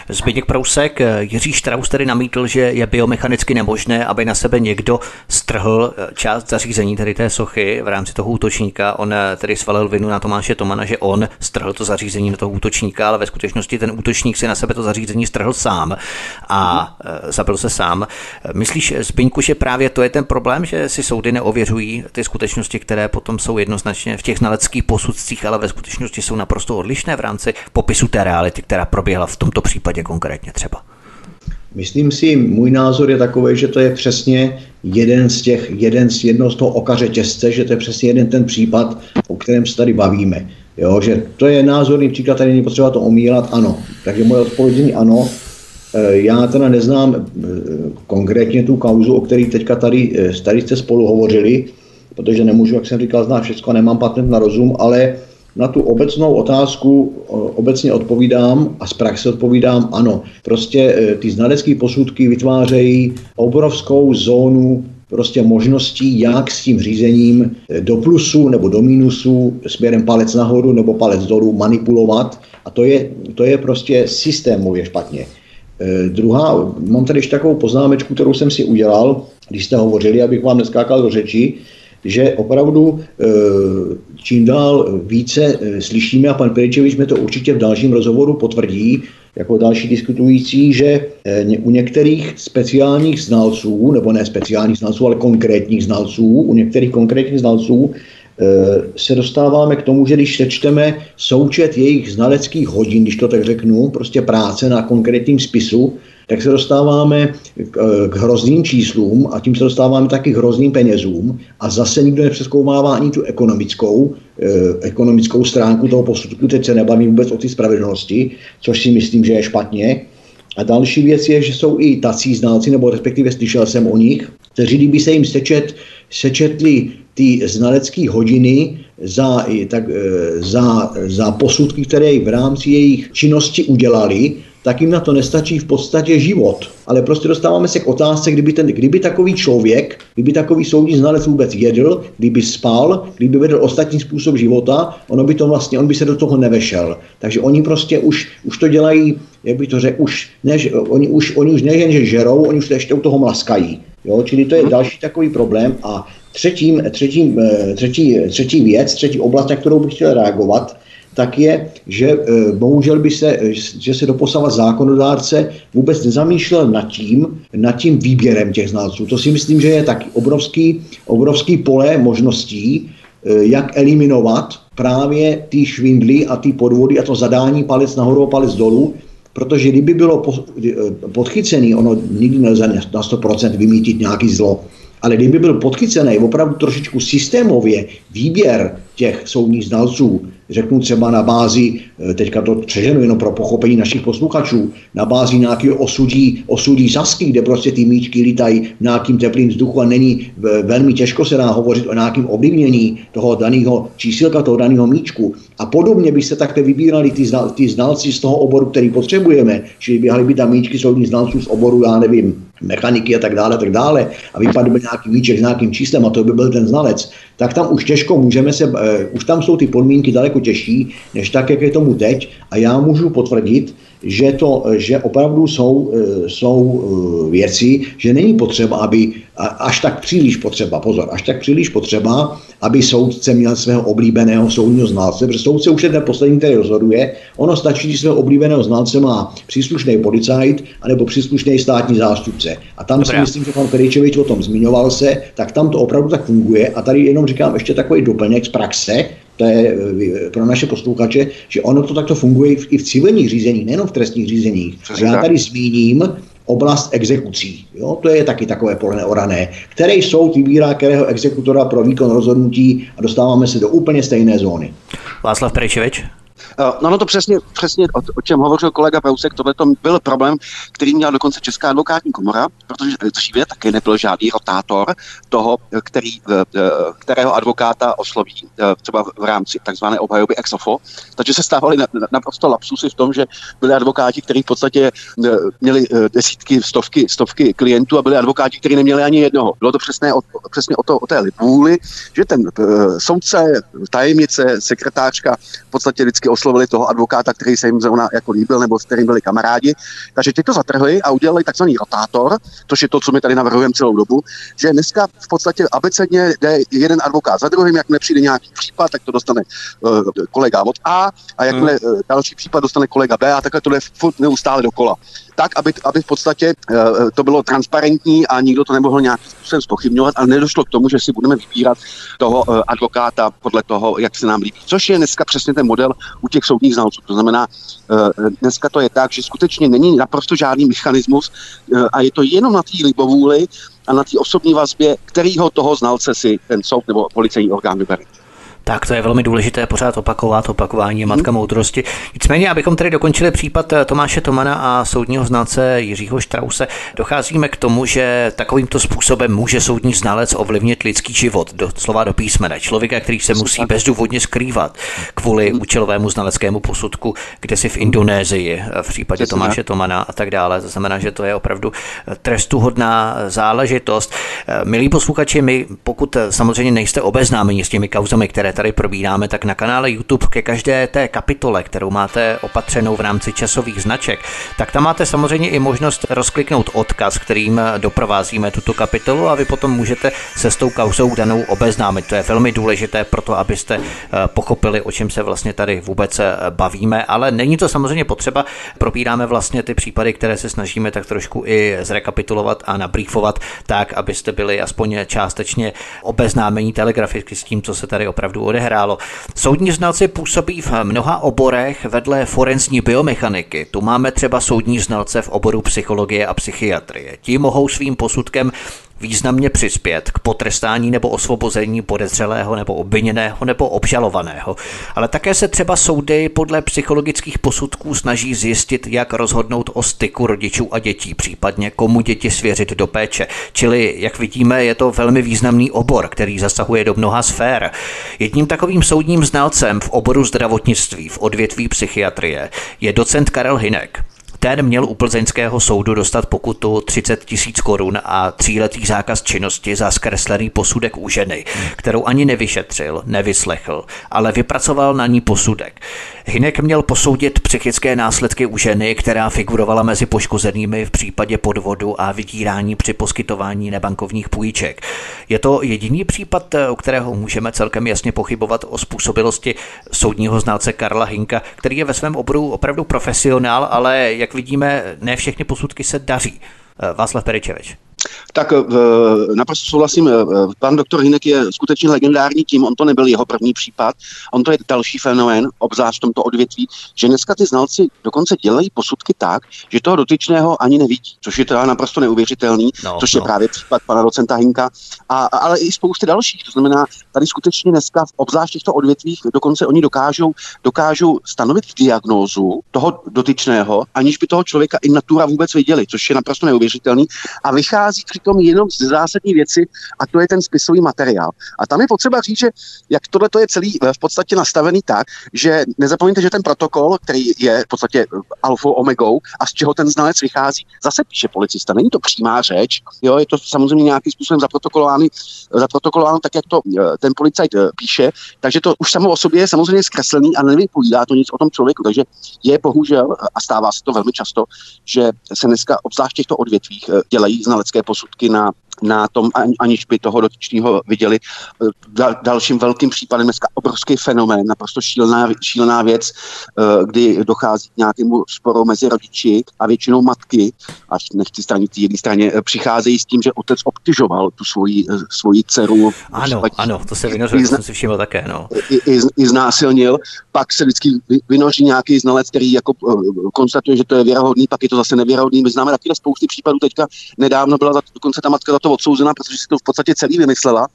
Zbigněk Prousek, Jiří Štraus tedy namítl, že je biomechanicky nemožné, aby na sebe někdo strhl část zařízení tedy té sochy v rámci toho útočníka. On tedy svalil vinu na Tomáše Tomana, že on strhl to zařízení na toho útočníka, ale ve skutečnosti ten útočník si na sebe to zařízení strhl sám a mm. zabil se sám. Myslíš, Zbyňku, že právě to je ten problém, že si soudy neověřují ty skutečnosti, které potom jsou jednoznačně v těch znaleckých posudcích ale ve skutečnosti jsou naprosto odlišné v rámci popisu té reality, která proběhla v tomto případě konkrétně třeba. Myslím si, můj názor je takový, že to je přesně jeden z těch, jeden z jedno z toho oka řetězce, že to je přesně jeden ten případ, o kterém se tady bavíme. Jo, že to je názorný příklad, tady není potřeba to omílat, ano. Takže moje odpověď ano. E, já teda neznám e, konkrétně tu kauzu, o které teďka tady, e, tady jste spolu hovořili, protože nemůžu, jak jsem říkal, znát všechno, nemám patent na rozum, ale na tu obecnou otázku obecně odpovídám a z praxe odpovídám ano. Prostě ty znalecké posudky vytvářejí obrovskou zónu prostě možností, jak s tím řízením do plusu nebo do mínusu směrem palec nahoru nebo palec dolů manipulovat a to je, to je prostě systémově špatně. E, druhá, mám tady ještě takovou poznámečku, kterou jsem si udělal, když jste hovořili, abych vám neskákal do řeči, že opravdu eh, čím dál více eh, slyšíme, a pan Peričevič mi to určitě v dalším rozhovoru potvrdí, jako další diskutující, že eh, u některých speciálních znalců, nebo ne speciálních znalců, ale konkrétních znalců, u některých konkrétních znalců se dostáváme k tomu, že když sečteme součet jejich znaleckých hodin, když to tak řeknu, prostě práce na konkrétním spisu, tak se dostáváme k, k hrozným číslům a tím se dostáváme taky k hrozným penězům a zase nikdo nepřeskoumává ani tu ekonomickou, eh, ekonomickou stránku toho posudku, teď se nebavím vůbec o ty spravedlnosti, což si myslím, že je špatně. A další věc je, že jsou i tací znalci, nebo respektive slyšel jsem o nich, kteří kdyby se jim sečet, sečetli ty znalecké hodiny za, tak, eh, za, za posudky, které v rámci jejich činnosti udělali, tak jim na to nestačí v podstatě život. Ale prostě dostáváme se k otázce, kdyby, ten, kdyby takový člověk, kdyby takový soudní znalec vůbec jedl, kdyby spal, kdyby vedl ostatní způsob života, ono by to vlastně, on by se do toho nevešel. Takže oni prostě už, už to dělají, jak by to řekl, už, než, oni, už, oni už nejen, že žerou, oni už ještě u toho mlaskají. Jo? Čili to je mhm. další takový problém. A třetím, třetím, eh, třetí, třetí věc, třetí oblast, na kterou bych chtěl reagovat, tak je, že eh, bohužel by se, eh, že se doposavat zákonodárce vůbec nezamýšlel nad tím, nad tím výběrem těch znalců. To si myslím, že je taky obrovský, obrovský pole možností, jak eliminovat právě ty švindly a ty podvody a to zadání palec nahoru a palec dolů, protože kdyby bylo podchycený, ono nikdy nelze na 100% vymítit nějaký zlo, ale kdyby byl podchycený opravdu trošičku systémově výběr těch soudních znalců, řeknu třeba na bázi, eh, teďka to přeženu jenom pro pochopení našich posluchačů, na bázi nějakého osudí, osudí sasky, kde prostě ty míčky lítají v nějakým teplým vzduchu a není velmi těžko se dá hovořit o nějakém ovlivnění toho daného čísilka, toho daného míčku. A podobně by se takhle vybírali ty, znal, ty znalci z toho oboru, který potřebujeme, čili běhali by tam míčky soudních znalců z oboru, já nevím, mechaniky a tak dále, a tak dále, a vypadl by nějaký míček s nějakým číslem a to by byl ten znalec, tak tam už těžko můžeme se, uh, už tam jsou ty podmínky daleko těžší, než tak, jak je tomu teď. A já můžu potvrdit, že, to, že opravdu jsou, eh, jsou eh, věci, že není potřeba, aby až tak příliš potřeba, pozor, až tak příliš potřeba, aby soudce měl svého oblíbeného soudního znalce, protože soudce už je ten poslední, který rozhoduje. Ono stačí, když svého oblíbeného znalce má příslušný policajt anebo příslušný státní zástupce. A tam Dobrá. si myslím, že pan Peričevič o tom zmiňoval se, tak tam to opravdu tak funguje. A tady jenom říkám ještě takový doplněk z praxe, to je eh, pro naše posluchače, že ono to takto funguje i v civilních řízeních, nejenom v trestních řízeních. Já tady zmíním oblast exekucí. Jo? To je taky takové pole neorané. Který soud vybírá kterého exekutora pro výkon rozhodnutí a dostáváme se do úplně stejné zóny. Václav Peričevič? Eh, no, no to přesně, přesně o, o čem hovořil kolega Prousek, tohle to byl problém, který měla dokonce Česká advokátní komora, protože dříve taky nebyl žádný rotátor toho, který, eh, eh, kterého advokáta osloví třeba v rámci takzvané obhajoby ex ofo. Takže se stávaly naprosto lapsusy v tom, že byli advokáti, kteří v podstatě měli desítky, stovky, stovky klientů a byli advokáti, kteří neměli ani jednoho. Bylo to přesně o, přesně o, to, o té vůli, že ten soudce, tajemnice, sekretářka v podstatě vždycky oslovili toho advokáta, který se jim zrovna jako líbil nebo s kterým byli kamarádi. Takže ty to zatrhli a udělali takzvaný rotátor, což je to, co my tady navrhujeme celou dobu, že dneska v podstatě abecedně jde jeden advokát za druhým, jak nepřijde nějaký případ, tak to dostane uh, kolega od A a jakmile hmm. další případ dostane kolega B a takhle to jde furt neustále dokola tak, aby, aby v podstatě uh, to bylo transparentní a nikdo to nemohl nějakým způsobem spochybňovat, ale nedošlo k tomu, že si budeme vybírat toho uh, advokáta podle toho, jak se nám líbí. Což je dneska přesně ten model těch soudních znalců. To znamená, uh, dneska to je tak, že skutečně není naprosto žádný mechanismus uh, a je to jenom na té libovůli a na té osobní vazbě, kterýho toho znalce si ten soud nebo policejní orgán vybere. Tak to je velmi důležité pořád opakovat, opakování je mhm. matka moudrosti. Nicméně, abychom tady dokončili případ eh, Tomáše Tomana a soudního znalce Jiřího Štrause, docházíme k tomu, že takovýmto způsobem může soudní znalec ovlivnit lidský život, do slova do písmene. Člověka, který se musí bezdůvodně skrývat kvůli mhm. účelovému znaleckému posudku, kde si v Indonésii, eh, v případě Tomáše Tomana a tak dále. To znamená, že to je opravdu eh, trestuhodná záležitost. Milí posluchači, my pokud samozřejmě nejste obeznámeni s těmi kauzami, které tady probíráme, tak na kanále YouTube ke každé té kapitole, kterou máte opatřenou v rámci časových značek, tak tam máte samozřejmě i možnost rozkliknout odkaz, kterým doprovázíme tuto kapitolu a vy potom můžete se s tou kauzou danou obeznámit. To je velmi důležité pro to, abyste eh, pochopili, o čem se vlastně tady vůbec eh, bavíme, ale není to samozřejmě potřeba. Probíráme vlastně ty případy, které se snažíme tak trošku i zrekapitulovat a nabrýfovat tak, abyste byli aspoň částečně obeznámení telegraficky s tím, co se tady opravdu odehrálo. Soudní znalci působí v mnoha oborech vedle forenzní biomechaniky. Tu máme třeba soudní znalce v oboru psychologie a psychiatrie. Ti mohou svým posudkem významně přispět k potrestání nebo osvobození podezřelého nebo obviněného nebo obžalovaného. Ale také se třeba soudy podle psychologických posudků snaží zjistit, jak rozhodnout o styku rodičů a dětí, případně komu děti svěřit do péče. Čili, jak vidíme, je to velmi významný obor, který zasahuje do mnoha sfér. Jedním takovým soudním znalcem v oboru zdravotnictví v odvětví psychiatrie je docent Karel Hinek. Ten měl u plzeňského soudu dostat pokutu 30 tisíc korun a tříletý zákaz činnosti za zkreslený posudek u ženy, kterou ani nevyšetřil, nevyslechl, ale vypracoval na ní posudek. Hinek měl posoudit psychické následky u ženy, která figurovala mezi poškozenými v případě podvodu a vydírání při poskytování nebankovních půjček. Je to jediný případ, u kterého můžeme celkem jasně pochybovat o způsobilosti soudního znalce Karla Hinka, který je ve svém oboru opravdu profesionál, ale jak vidíme, ne všechny posudky se daří. Václav Peričevič. Tak eh, naprosto souhlasím. Eh, pan doktor Hinek je skutečně legendární tím, on to nebyl jeho první případ, on to je další fenomén, obzvlášť v tomto odvětví, že dneska ty znalci dokonce dělají posudky tak, že toho dotyčného ani nevidí, což je teda naprosto neuvěřitelný, no, což no. je právě případ pana docenta Hinka, a, ale i spousty dalších. To znamená, tady skutečně dneska, v obzvlášť těchto odvětvích, dokonce oni dokážou, dokážou stanovit diagnózu toho dotyčného, aniž by toho člověka i natura vůbec viděli, což je naprosto neuvěřitelný. A vychází přitom jenom z zásadní věci a to je ten spisový materiál. A tam je potřeba říct, že jak tohle je celý eh, v podstatě nastavený tak, že nezapomeňte, že ten protokol, který je v podstatě eh, alfa omegou a z čeho ten znalec vychází, zase píše policista. Není to přímá řeč, jo, je to samozřejmě nějakým způsobem zaprotokolováno, zaprotokolováno tak, jak to eh, ten policajt píše, takže to už samo o sobě je samozřejmě zkreslený a nevypovídá to nic o tom člověku. Takže je bohužel, a stává se to velmi často, že se dneska obzvlášť v těchto odvětvích dělají znalecké posudky na na tom, aniž by toho dotyčného viděli. Dal, dalším velkým případem dneska obrovský fenomén, naprosto šílená, šílená věc, eh, kdy dochází k nějakému sporu mezi rodiči a většinou matky, až nechci stranit jedné straně, eh, přicházejí s tím, že otec obtěžoval tu svoji, svoji dceru. Ano, ano, to se vynořil, to jsem si všiml také. No. I, i, I znásilnil, pak se vždycky vynoří nějaký znalec, který jako konstatuje, že to je věrohodný, pak je to zase nevěrohodný. My známe taky spousty případů, teďka nedávno byla za, dokonce ta matka za to to odsouzena, protože si to v podstatě celý vymyslela.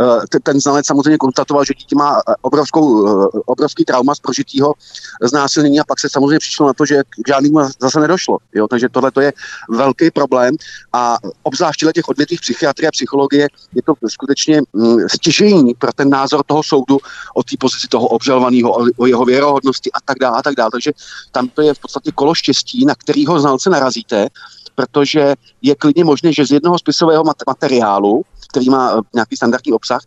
Eh, ten znalec samozřejmě konstatoval, že dítě má eh, obrovskou, eh, obrovský trauma z prožitého znásilnění a pak se samozřejmě přišlo na to, že k žádnému zase nedošlo. Jo? Takže tohle je velký problém a obzvlášť těch odvětvích psychiatrie a psychologie je to skutečně mm, stěžení pro ten názor toho soudu o té pozici toho obžalovaného, o jeho věrohodnosti a tak dále a tak dále. Takže tam to je v podstatě kolo štěstí, na kterého znalce narazíte protože je klidně možné, že z jednoho spisového materiálu, který má eh, nějaký standardní obsah,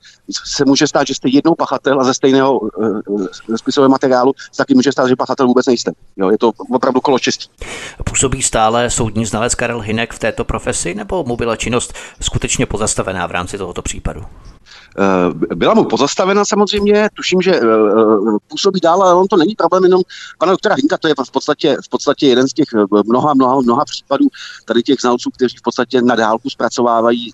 se může stát, že jste jednou pachatel a ze stejného uh, spisového materiálu se taky může stát, že pachatel vůbec nejste. Jo, je to opravdu kolo čestí. Působí stále soudní znalec Karel Hinek v této profesi, nebo mu byla činnost skutečně pozastavená v rámci tohoto případu? Eh, byla mu pozastavena samozřejmě, tuším, že eh, působí dál, ale on to není problém jenom pana doktora Hinka, to je v podstatě, v podstatě jeden z těch eh, mnoha, mnoha, mnoha případů tady těch znalců, kteří v podstatě na dálku zpracovávají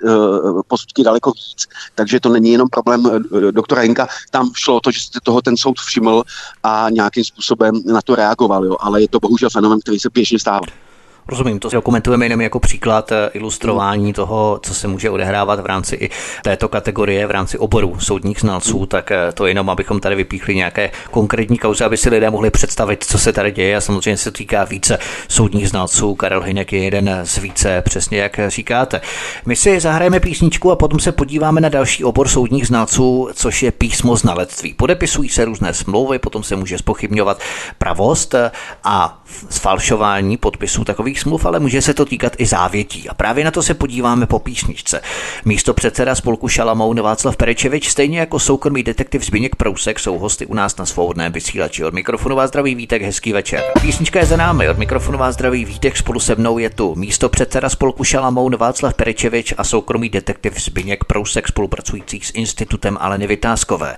posudky daleko víc, takže to není jenom problém doktora Hinka, tam šlo o to, že se toho ten soud všiml a nějakým způsobem na to reagoval, jo, ale je to bohužel fenomen, který se běžně stává. Rozumím, to dokumentujeme jenom jako příklad eh, ilustrování toho, co se může odehrávat v rámci i této kategorie, v rámci oboru soudních znalců, tak eh, to jenom, abychom tady vypíchli nějaké konkrétní kauzy, aby si lidé mohli představit, co se tady děje a samozřejmě se týká více soudních znalců. Karel Hinek je jeden z více, přesně jak říkáte. My si zahrajeme písničku a potom se podíváme na další obor soudních znalců, což je písmo znalectví. Podepisují se různé smlouvy, potom se může spochybňovat pravost a sfalšování podpisů takových majetkových smluv, ale může se to týkat i závětí. A právě na to se podíváme po písničce. Místo předseda spolku Šalamoun Václav Perečevič, stejně jako soukromý detektiv Zbigněk Prousek, jsou hosty u nás na svobodném vysílači. Od mikrofonu vás zdraví Vítek, hezký večer. Písnička je za námi, od mikrofonu vás zdraví Vítek, spolu se mnou je tu místo předseda spolku Šalamoun Václav Perečevič a soukromý detektiv Zbigněk Prousek, spolupracující s institutem Aleny Vytázkové.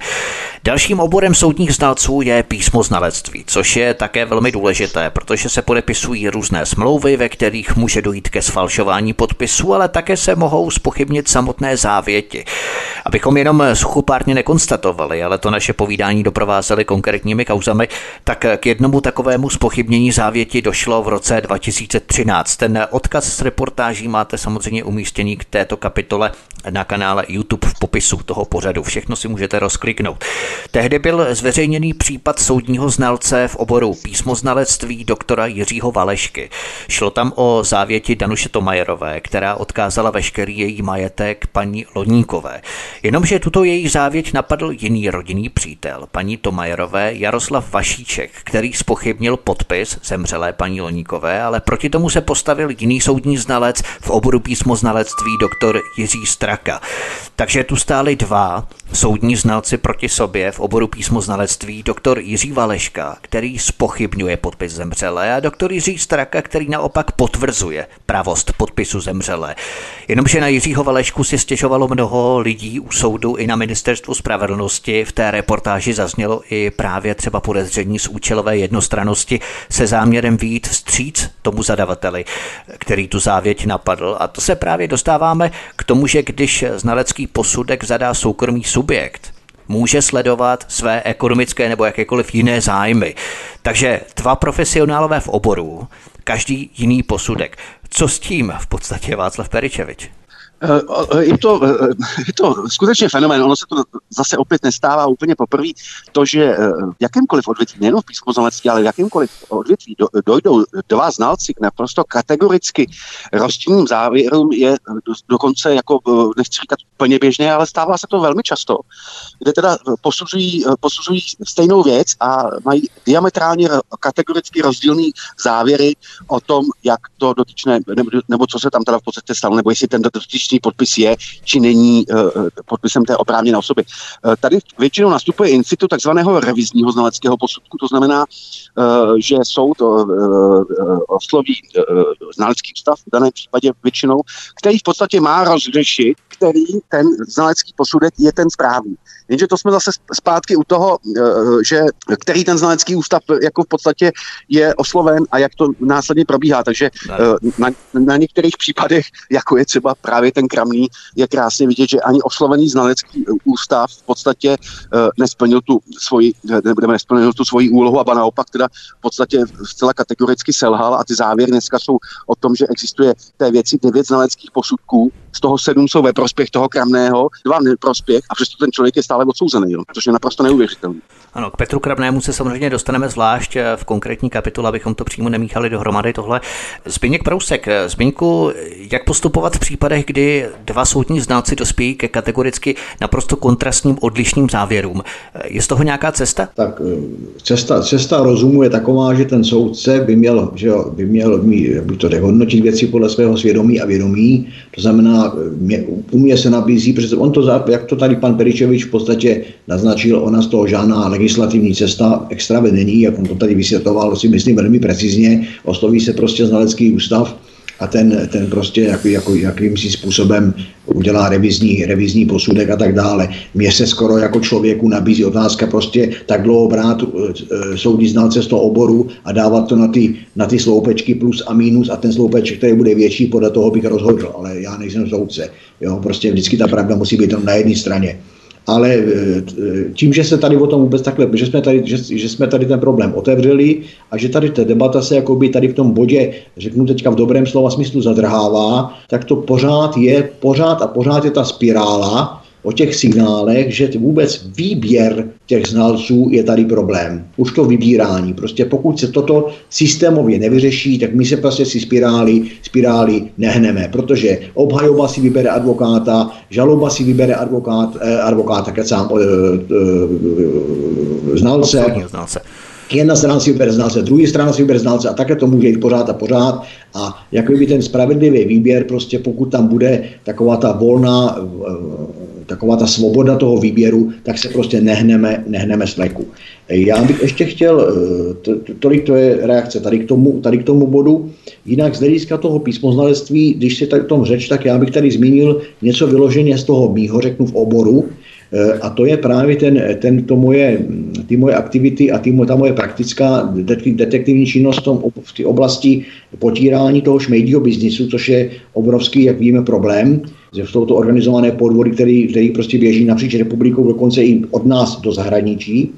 Dalším oborem soudních znalců je písmo znalectví, což je také velmi důležité, protože se podepisují různé smlouvy, ve kterých může dojít ke sfalšování podpisů, ale také se mohou spochybnit samotné závěti. Abychom jenom suchopárně nekonstatovali, ale to naše povídání doprovázely konkrétními kauzami, tak k jednomu takovému spochybnění závěti došlo v roce 2013. Ten odkaz s reportáží máte samozřejmě umístěný k této kapitole na kanále YouTube v popisu toho pořadu. Všechno si můžete rozkliknout. Tehdy byl zveřejněný případ soudního znalce v oboru písmoznalectví doktora Jiřího Valešky. Šlo tam o závěti Danuše Tomajerové, která odkázala veškerý její majetek paní Loníkové. Jenomže tuto její závěť napadl jiný rodinný přítel, paní Tomajerové Jaroslav Vašíček, který spochybnil podpis zemřelé paní Loníkové, ale proti tomu se postavil jiný soudní znalec v oboru písmoznalectví doktor Jiří Straka. Takže tu stáli dva soudní znalci proti sobě v oboru písmoznalectví, doktor Jiří Valeška, který spochybňuje podpis zemřelé a doktor Jiří Straka, který naopak potvrzuje pravost podpisu zemřelé. Jenomže na Jiřího Valešku si stěžovalo mnoho lidí u soudu i na ministerstvu spravedlnosti. V té reportáži zaznělo i právě třeba podezření z účelové jednostranosti se záměrem výjít vstříc tomu zadavateli, který tu závěť napadl. A to se právě dostáváme k tomu, že když znalecký posudek zadá soukromý subjekt, může sledovat své ekonomické nebo jakékoliv jiné zájmy. Takže dva profesionálové v oboru, každý jiný posudek. Co s tím v podstatě Václav Peričevič? Eh, je to, eh, je to skutečně fenomén, ono se to zase opět nestává úplně poprvé, to, že eh, v jakémkoliv odvětví, nejen v písmoznalectví, ale v jakémkoliv odvětví dojdou dva znalci k naprosto kategoricky rozdílným závěrům, je dokonce jako, nechci říkat úplně běžné, ale stává se to velmi často, kde teda posuzují, posuzují stejnou věc a mají diametrálně kategoricky rozdílný závěry o tom, jak to dotyčné, nebo, nebo co se tam teda v podstatě stalo, nebo jestli ten dotyčný skutečný podpis je, či není uh, podpisem té oprávněné osoby. Uh, tady většinou nastupuje institut takzvaného revizního znaleckého posudku, to znamená, že soud osloví znalecký ústav v daném případě většinou, který v podstatě má rozřešit, který ten znalecký posudek je ten správný. Jenže to jsme zase zpátky u toho, že který ten znalecký ústav jako v podstatě je osloven a jak to následně probíhá. Takže na, na některých případech, jako je třeba právě ten Kramný, je krásně vidět, že ani oslovený znalecký ústav v podstatě uh, nesplnil tu svoji, nebudeme nesplnil tu svoji úlohu, a naopak teda v podstatě zcela kategoricky selhal a ty závěry dneska jsou o tom, že existuje té věci devět znaleckých posudků, z toho sedm jsou ve prospěch toho Kramného, dva neprospěch a přesto ten člověk je stále odsouzený, jo, což je naprosto neuvěřitelné. Ano, k Petru Kravnému se samozřejmě dostaneme zvlášť eh, v konkrétní kapitole, abychom to přímo nemíchali dohromady tohle. Zbigněk Prousek, Zbigňku, jak postupovat v případech, kdy dva soudní znalci dospějí ke kategoricky naprosto kontrastním odlišným závěrům? Eh, je z toho nějaká cesta? Tak cesta, cesta rozumu je taková, že ten soudce by měl, že by měl by to hodnotit věci podle svého svědomí a vědomí, to znamená, mě, u mě se nabízí, protože on to, jak to tady pan Peričevič v podstatě naznačil, ona z toho žádná legislativní cesta extra vedení, jak on to tady vysvětloval, si myslím velmi precizně, osloví se prostě znalecký ústav a ten, ten prostě jak, jako, jakýmsi způsobem udělá revizní, revizní posudek a tak dále. Mně se skoro jako člověku nabízí otázka prostě tak dlouho brát e, soudní znalce z toho oboru a dávat to na ty, na ty sloupečky plus a minus a ten sloupeček, který bude větší, podle toho bych rozhodl, ale já nejsem soudce. Jo, prostě vždycky ta pravda musí být na jedné straně ale eh, tím, že se tady o tom vůbec takhle, že jsme tady, že, že jsme tady ten problém otevřeli a že tady ta debata se jakoby tady v tom bodě, řeknu teďka v dobrém slova smyslu zadrhává, tak to pořád je, pořád a pořád je ta spirála, o těch signálech, že vůbec výběr těch znalců je tady problém. Už to vybírání. Prostě pokud se toto systémově nevyřeší, tak my se prostě si spirály, spirály nehneme, protože obhajoba si vybere advokáta, žaloba si vybere advokát, eh, advokáta, sám eh, eh, znalce. znalce jedna strana si vybere znalce, druhá strana si vybere znalce a takhle to může jít pořád a pořád. A jakoby ten spravedlivý výběr, prostě pokud tam bude taková ta volná, eh, taková ta svoboda toho výběru, tak se prostě nehneme, nehneme z vleku. Já bych ještě chtěl, eh, tolik to je reakce tady k tomu, tady k tomu bodu, jinak z hlediska toho písmoznalectví, když si tady tom řeč, tak já bych tady zmínil něco vyloženě z toho mýho, řeknu v oboru, Eh, a to je právě ten, ten, to moje, ty moje aktivity a ty, ta moje praktická detektivní činnost v, tom, v té oblasti potírání toho šmejdího biznisu, což je obrovský, jak víme, problém. Že jsou to organizované podvody, které prostě běží napříč republikou, dokonce i od nás do zahraničí.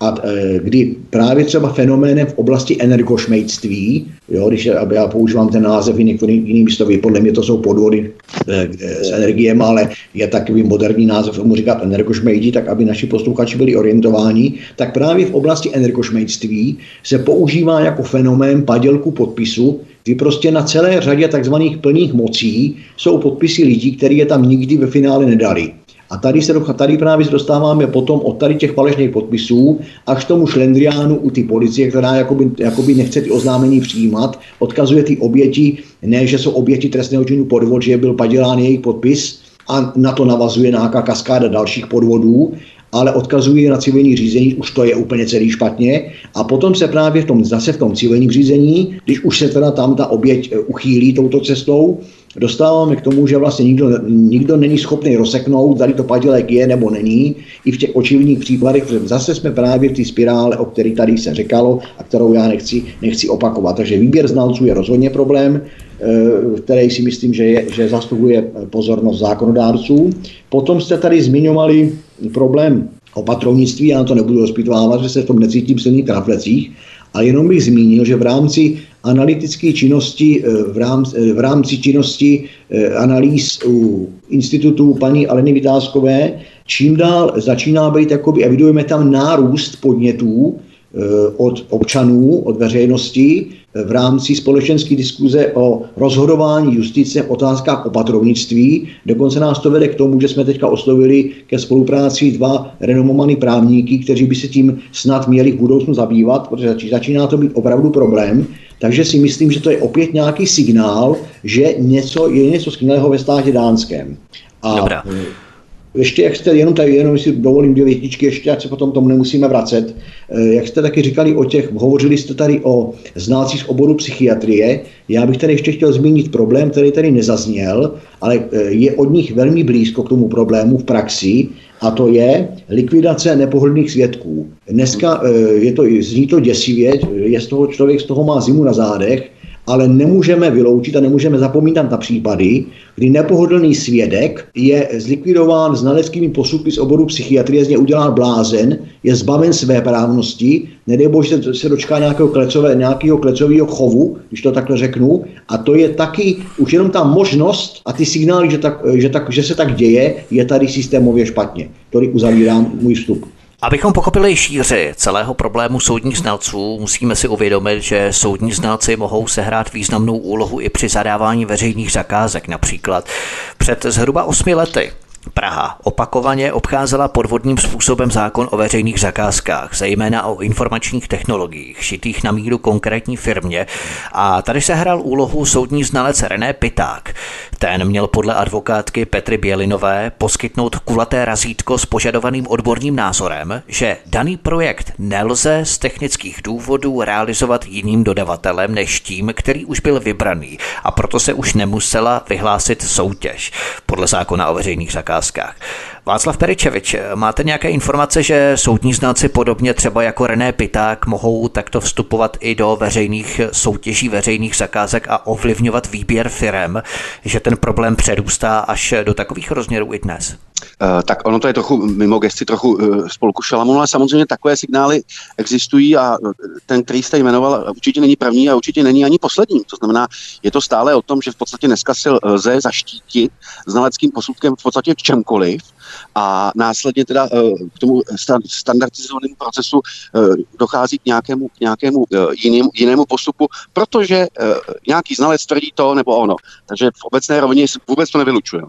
A e, kdy právě třeba fenoménem v oblasti energošmejství, jo, když já používám ten název jiný místový, podle mě to jsou podvody e, s energiemi, ale je takový moderní název, mu říkat energošmejdi, tak aby naši posluchači byli orientováni, tak právě v oblasti energošmejství se používá jako fenomén padělku podpisu, kdy prostě na celé řadě takzvaných plných mocí jsou podpisy lidí, kteří je tam nikdy ve finále nedali. A tady, se, tady právě dostáváme potom od tady těch falešných podpisů až k tomu šlendriánu u ty policie, která jakoby, jakoby nechce ty oznámení přijímat, odkazuje ty oběti, ne, že jsou oběti trestného činu podvod, že byl padělán jejich podpis a na to navazuje nějaká kaskáda dalších podvodů, ale odkazuje na civilní řízení, už to je úplně celý špatně. A potom se právě v tom, zase v tom civilním řízení, když už se teda tam ta oběť eh, uchýlí touto cestou, dostáváme k tomu, že vlastně nikdo, nikdo není schopný rozseknout, zda to padělek je nebo není. I v těch očivních příkladech, protože zase jsme právě v té spirále, o které tady se řekalo a kterou já nechci, nechci opakovat. Takže výběr znalců je rozhodně problém, eh, který si myslím, že, je, že zastupuje pozornost zákonodárců. Potom jste tady zmiňovali problém opatrovnictví, já na to nebudu rozpitvávat, že se v tom necítím silných traflecích, ale jenom bych zmínil, že v rámci analytické činnosti, eh, v rámci, eh, v rámci činnosti eh, analýz u institutu paní Aleny Vytázkové, čím dál začíná být, jakoby, evidujeme tam nárůst podnětů od občanů, od veřejnosti, v rámci společenské diskuze o rozhodování justice v otázkách opatrovnictví. Dokonce nás to vede k tomu, že jsme teďka oslovili ke spolupráci dva renomovaní právníky, kteří by se tím snad měli v budoucnu zabývat, protože začíná to být opravdu problém. Takže si myslím, že to je opět nějaký signál, že něco, je něco skvělého ve státě dánském. A Dobrá ještě jak jste, jenom tady, jenom si dovolím dvě větičky, ještě ať se potom tomu nemusíme vracet. Eh, jak jste taky říkali o těch, hovořili jste tady o znácích z oboru psychiatrie, já bych tady ještě chtěl zmínit problém, který tady nezazněl, ale eh, je od nich velmi blízko k tomu problému v praxi, a to je likvidace nepohodlných svědků. Dneska eh, je to, zní to děsivě, je z toho člověk z toho má zimu na zádech, ale nemůžeme vyloučit a nemůžeme zapomínat na případy, kdy nepohodlný svědek je zlikvidován znaleckými posudky z oboru psychiatrie, z něj udělán blázen, je zbaven své právnosti, nedej bože se, se dočká nějakého, klecové, nějakého klecového chovu, když to takhle řeknu, a to je taky už jenom ta možnost a ty signály, že, tak, že, tak, že se tak děje, je tady systémově špatně. Tolik uzavírám můj vstup. Abychom pochopili šíři celého problému soudních znalců, musíme si uvědomit, že soudní znalci mohou sehrát významnou úlohu i při zadávání veřejných zakázek. Například před zhruba osmi lety Praha opakovaně obcházela podvodným způsobem zákon o veřejných zakázkách, zejména o informačních technologiích, šitých na míru konkrétní firmě a tady se hrál úlohu soudní znalec René Piták. Ten měl podle advokátky Petry Bělinové poskytnout kulaté razítko s požadovaným odborným názorem, že daný projekt nelze z technických důvodů realizovat jiným dodavatelem než tím, který už byl vybraný a proto se už nemusela vyhlásit soutěž podle zákona o veřejných zakázkách. Václav Peričevič, máte nějaké informace, že soudní znalci podobně třeba jako René Piták mohou takto vstupovat i do veřejných soutěží, veřejných zakázek a ovlivňovat výběr firem, že ten problém předůstá až do takových rozměrů i dnes? Uh, tak ono to je trochu mimo gesty, trochu spolku Šalamunu, ale samozřejmě takové signály existují a eh, ten, který jste jmenoval, určitě není první a určitě není ani poslední. To znamená, je to stále o tom, že v podstatě dneska si lze zaštítit znaleckým posudkem v podstatě v čemkoliv a následně teda k tomu standardizovanému procesu dochází k nějakému, k nějakému jinému, jinému postupu, protože nějaký znalec tvrdí to nebo ono. Takže v obecné rovině vůbec to nevylučuje.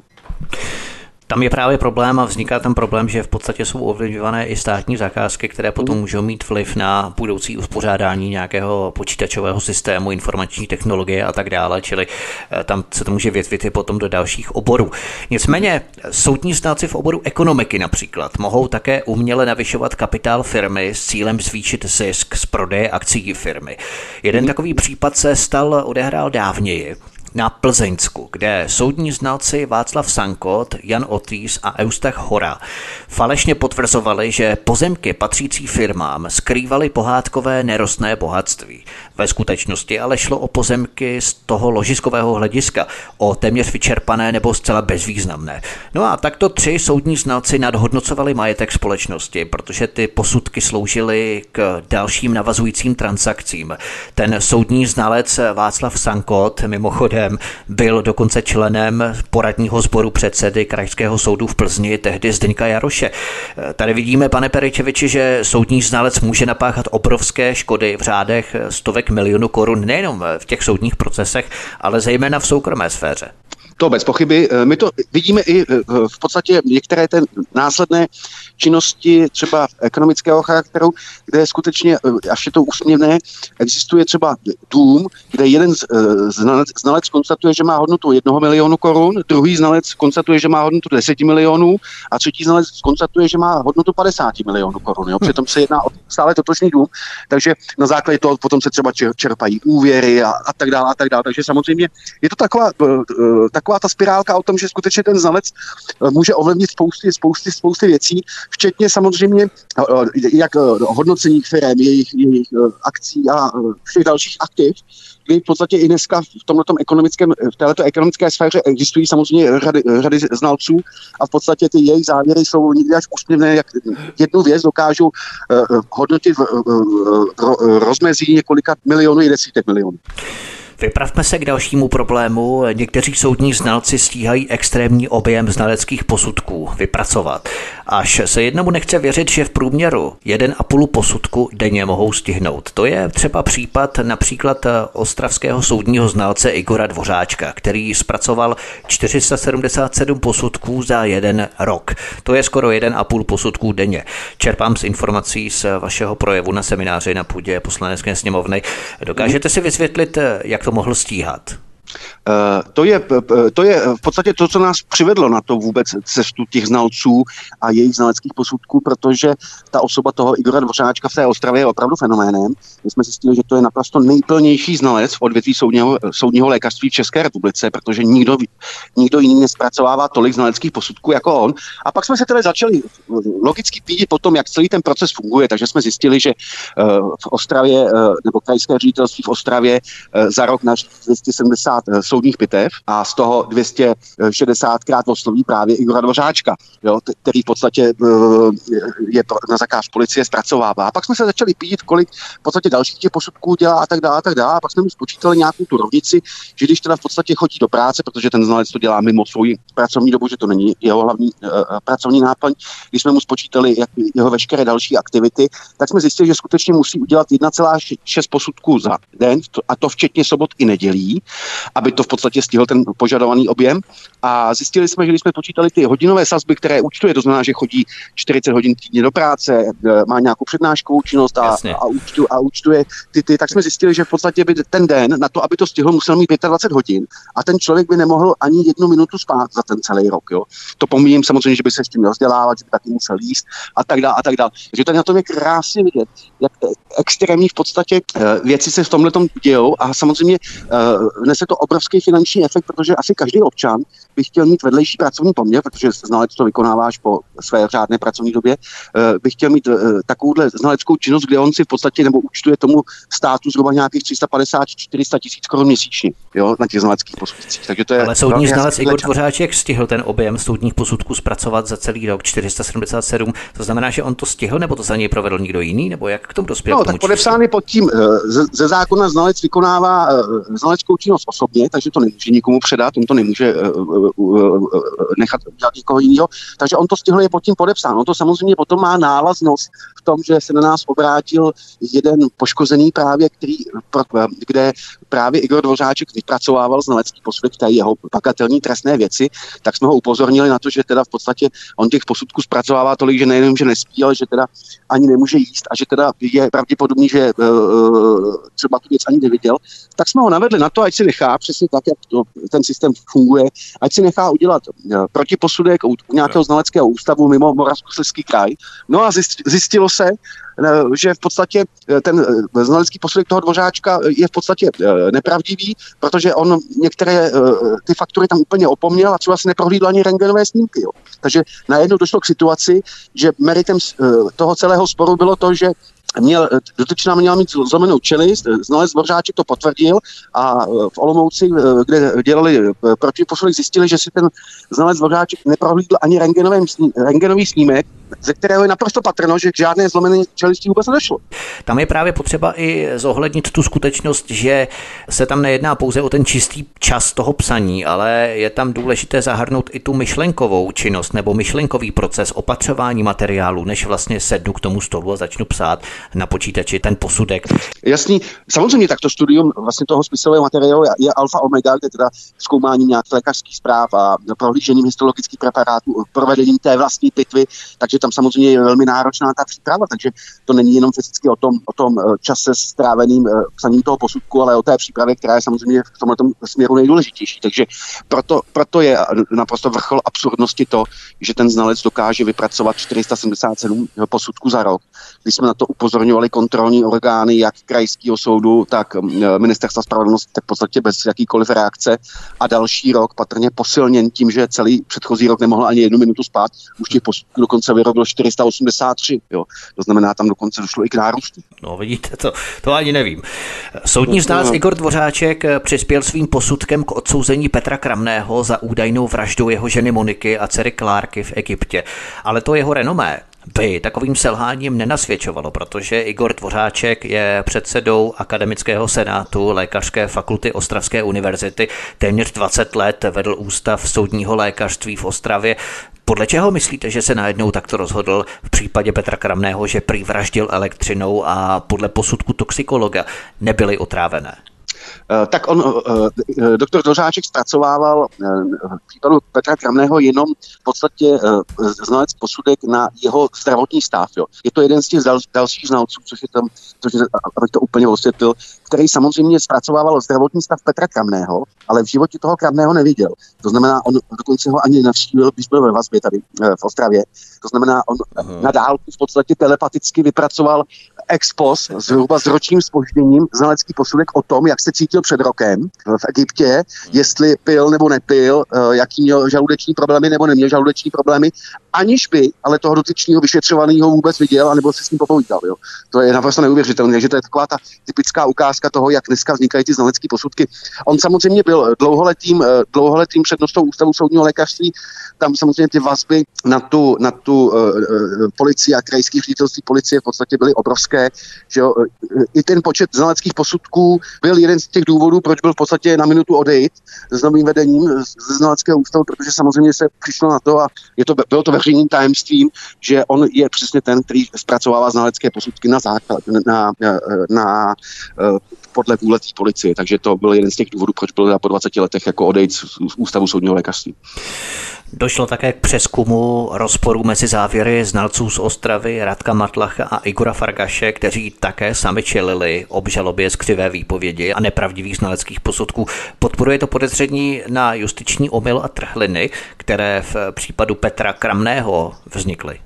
Tam je právě problém a vzniká tam problém, že v podstatě jsou ovlivňované i státní zakázky, které potom můžou mít vliv na budoucí uspořádání nějakého počítačového systému, informační technologie a tak dále, čili eh, tam se to může větvit i potom do dalších oborů. Nicméně soudní znalci v oboru ekonomiky například mohou také uměle navyšovat kapitál firmy s cílem zvýšit zisk z prodeje akcí firmy. Jeden takový případ se stal, odehrál dávněji na Plzeňsku, kde soudní znalci Václav Sankot, Jan Otýs a Eustach Hora falešně potvrzovali, že pozemky patřící firmám skrývaly pohádkové nerostné bohatství. Ve skutečnosti ale šlo o pozemky z toho ložiskového hlediska, o téměř vyčerpané nebo zcela bezvýznamné. No a takto tři soudní znalci nadhodnocovali majetek společnosti, protože ty posudky sloužily k dalším navazujícím transakcím. Ten soudní znalec Václav Sankot mimochodem byl dokonce členem poradního sboru předsedy Krajského soudu v Plzni, tehdy Zdeňka Jaroše. Tady vidíme, pane Peričeviči, že soudní znalec může napáchat obrovské škody v řádech stovek milionů korun nejenom v těch soudních procesech, ale zejména v soukromé sféře. To bez pochyby. Eh, my to vidíme i eh, v podstatě některé ten následné činnosti třeba ekonomického charakteru, kde skutečně, eh, až je to úsměvné, existuje třeba dům, kde jeden znalec, znalec konstatuje, že má hodnotu jednoho milionu korun, druhý znalec konstatuje, že má hodnotu 10 milionů a třetí znalec konstatuje, že má hodnotu 50 milionů korun. Jo? Přitom se jedná o stále totožný dům, takže na základě toho potom se třeba čerpají úvěry a, a tak dále a tak dále. Takže samozřejmě je to taková, tak taková ta spirálka o tom, že skutečně ten znalec eh, může ovlivnit spousty, spousty, spousty věcí, včetně samozřejmě eh, eh, jak hodnocení firm, jejich, jejich akcí a všech dalších aktiv, kdy v podstatě i dneska v tomto ekonomickém, v této ekonomické sféře existují samozřejmě řady, řady znalců a v podstatě ty jejich závěry jsou někdy až úsměvné, jak jednu věc dokážou uh, hodnotit v, uh, uh, rozmezí několika milionů i desítek milionů. Vypravme se k dalšímu problému. Někteří soudní znalci stíhají extrémní objem znaleckých posudků vypracovat. Až se jednomu nechce věřit, že v průměru 1,5 posudku denně mohou stihnout. To je třeba případ například ostravského soudního znalce Igora Dvořáčka, který zpracoval 477 posudků za jeden rok. To je skoro 1,5 posudků denně. Čerpám z informací z vašeho projevu na semináři na půdě poslanecké sněmovny. Dokážete si vysvětlit, jak to mohl stíhat? Eh, to je, to je v podstatě to, co nás přivedlo na to vůbec cestu těch znalců a jejich znaleckých posudků, protože ta osoba toho Igora Dvořáčka v té Ostravě je opravdu fenoménem. My jsme zjistili, že to je naprosto nejplnější znalec v odvětví soudního, soudního lékařství v České republice, protože nikdo, nikdo jiný nespracovává tolik znaleckých posudků jako on. A pak jsme se tedy začali logicky pídit po tom, jak celý ten proces funguje, takže jsme zjistili, že eh, v Ostravě, eh, nebo krajské ředitelství v Ostravě za rok na 270 soudních pitev a z toho 260krát osloví právě Igora Dvořáčka, jo, který v podstatě eh, je na zakáž policie zpracovává. A pak jsme se začali pít, kolik v podstatě dalších těch posudků dělá a tak dále, a tak dále. A pak jsme mu spočítali nějakou tu rovnici, že když teda v podstatě chodí do práce, protože ten znalec to dělá mimo svou pracovní dobu, že to není jeho hlavní uh, pracovní náplň, když jsme mu spočítali jak jeho veškeré další aktivity, tak jsme zjistili, že skutečně musí udělat 1,6 posudků za den, a to včetně sobot i nedělí, aby to v podstatě stihl ten požadovaný objem. A zjistili jsme, že když jsme počítali ty hodinové sazby, které účtuje, to znamená, že chodí 40 hodin týdně do práce, e, má nějakou přednáškovou činnost a, a, účtu, a účtuje ty, ty, tak jsme zjistili, že v podstatě by ten den na to, aby to stihl, musel mít 25 hodin a ten člověk by nemohl ani jednu minutu spát za ten celý rok. Jo. To pomíním samozřejmě, že by se s tím měl vzdělávat, že by taky musel jíst a tak dále a tak dále. Takže tady na tom je krásně vidět, jak extrémní v podstatě e, věci se v tomhle dějou a samozřejmě nese to obrovský finanční efekt, protože asi každý občan by chtěl mít vedlejší pracovní poměr, protože znalec to vykonáváš po své řádné pracovní době, uh, by chtěl mít uh, takovouhle znaleckou činnost, kde on si v podstatě nebo účtuje tomu státu zhruba nějakých 350-400 tisíc korun měsíčně jo, na těch znaleckých posudcích. Takže to je Ale soudní znalec Igor Dvořáček stihl ten objem soudních posudků zpracovat za celý rok 477. To znamená, že on to stihl, nebo to za něj provedl někdo jiný, nebo jak k tomu dospěl? No, tak podepsány pod tím, ze zákona znalec vykonává znaleckou činnost osobně osobně, takže to nemůže nikomu předat, on to nemůže nechat dělat někoho jiného. Takže on to stihl je pod tím podepsán. On to samozřejmě potom má návaznost v tom, že se na nás obrátil jeden poškozený právě, který, kde právě Igor Dvořáček vypracovával znalecký posudek té jeho pakatelní trestné věci, tak jsme ho upozornili na to, že teda v podstatě on těch posudků zpracovává tolik, že nejenom, že nespí, ale že teda ani nemůže jíst a že teda je pravděpodobný, že uh, třeba tu věc ani neviděl, tak jsme ho navedli na to, ať si nechá přesně tak, jak to, ten systém funguje, ať si nechá udělat uh, protiposudek u, u nějakého znaleckého ústavu mimo Moravskoslezský kraj. No a zjistilo se, že v podstatě ten znalecký posudek toho dvořáčka je v podstatě nepravdivý, protože on některé ty faktory tam úplně opomněl a třeba si neprohlídl ani rengenové snímky. Jo. Takže najednou došlo k situaci, že meritem toho celého sporu bylo to, že měl, dotyčná měla mít zlomenou čelist, znalec Dvořáček to potvrdil a e, v Olomouci, e, kde dělali e, protiposledek, zjistili, že si ten znalec Dvořáček neprohlídl ani rengenový snímek, ze kterého je naprosto patrno, že k žádné zlomené čelisti vůbec nedošlo. Tam je právě potřeba i zohlednit tu skutečnost, že se tam nejedná pouze o ten čistý čas toho psaní, ale je tam důležité zahrnout i tu myšlenkovou činnost nebo myšlenkový proces opatřování materiálu, než vlastně sednu k tomu stolu a začnu psát na počítači ten posudek. Jasný, samozřejmě tak to studium vlastně toho spisového materiálu je alfa omega, kde teda zkoumání nějakých lékařských zpráv a prohlížením histologických preparátů, provedením té vlastní pitvy, takže tam samozřejmě je velmi náročná ta příprava, takže to není jenom fyzicky o tom, o tom eh, čase stráveným eh, psaním toho posudku, ale o té přípravě, která je samozřejmě v tomto směru nejdůležitější. Takže proto, proto je naprosto vrchol absurdnosti to, že ten znalec dokáže vypracovat 477 posudků za rok. Když jsme na to upozorňovali kontrolní orgány, jak krajského soudu, tak ministerstva spravedlnosti, tak v podstatě bez jakýkoliv reakce. A další rok patrně posilněn tím, že celý předchozí rok nemohl ani jednu minutu spát, už těch posudků dokonce vyrobil 483. Jo. To znamená, tam dokonce došlo i k nárůstu. No vidíte, to, to ani nevím. Soudní znalec Igor Dvořáček eh, přispěl svým posudkem k odsouzení Petra Kramného za údajnou vraždu jeho ženy Moniky a dcery Klárky v Egyptě. Ale to jeho renomé by takovým selháním nenasvědčovalo, protože Igor Tvořáček je předsedou Akademického senátu Lékařské fakulty Ostravské univerzity. Téměř 20 let vedl ústav soudního lékařství v Ostravě. Podle čeho myslíte, že se najednou takto rozhodl v případě Petra Kramného, že prý vraždil elektřinou a podle posudku toxikologa nebyly otrávené? Eh, tak on, eh, eh, doktor Dořáček zpracovával v případu Petra Kramného jenom v podstatě znalec posudek na jeho zdravotní stav. Jo. Je to jeden z těch dal, dalších znalců, což je tam, což je, abych to úplně osvětlil, který samozřejmě zpracovával zdravotní stav Petra Kramného, ale v životě toho Kramného neviděl. To znamená, on dokonce ho ani navštívil, když byl ve vazbě tady v Ostravě. To znamená, on Aha. na dálku v podstatě telepaticky vypracoval ex post, zhruba s ročním spožděním, znalecký posudek o tom, jak se cítil před rokem v Egyptě, jestli pil nebo nepil, eh, jaký měl žaludeční problémy nebo neměl žaludeční problémy, aniž by ale toho dotyčního vyšetřovaného vůbec viděl, anebo se s ním popovídal. Jo. To je naprosto neuvěřitelné, takže to je taková ta typická ukázka toho, jak dneska vznikají ty znalecké posudky. On samozřejmě byl dlouholetým, eh, dlouholetým přednostou Ústavu soudního lékařství, tam samozřejmě ty vazby na tu, na tu uh, policii a krajských ředitelství policie v podstatě byly obrovské, že jo, i ten počet znaleckých posudků byl jeden z těch důvodů, proč byl v podstatě na minutu odejít s novým vedením ze znaleckého ústavu, protože samozřejmě se přišlo na to a je to, bylo to veřejným tajemstvím, že on je přesně ten, který zpracovává znalecké posudky na základ, na, na, na, na podle vůle té policie. Takže to byl jeden z těch důvodů, proč byl po 20 letech jako odejít z ústavu soudního lékařství. Došlo také k přeskumu rozporu mezi závěry znalců z Ostravy Radka Matlacha a Igora Fargaše, kteří také sami čelili obžalobě z křivé výpovědi a nepravdivých znaleckých posudků. Podporuje to podezření na justiční omyl a trhliny, které v případu Petra Kramného vznikly.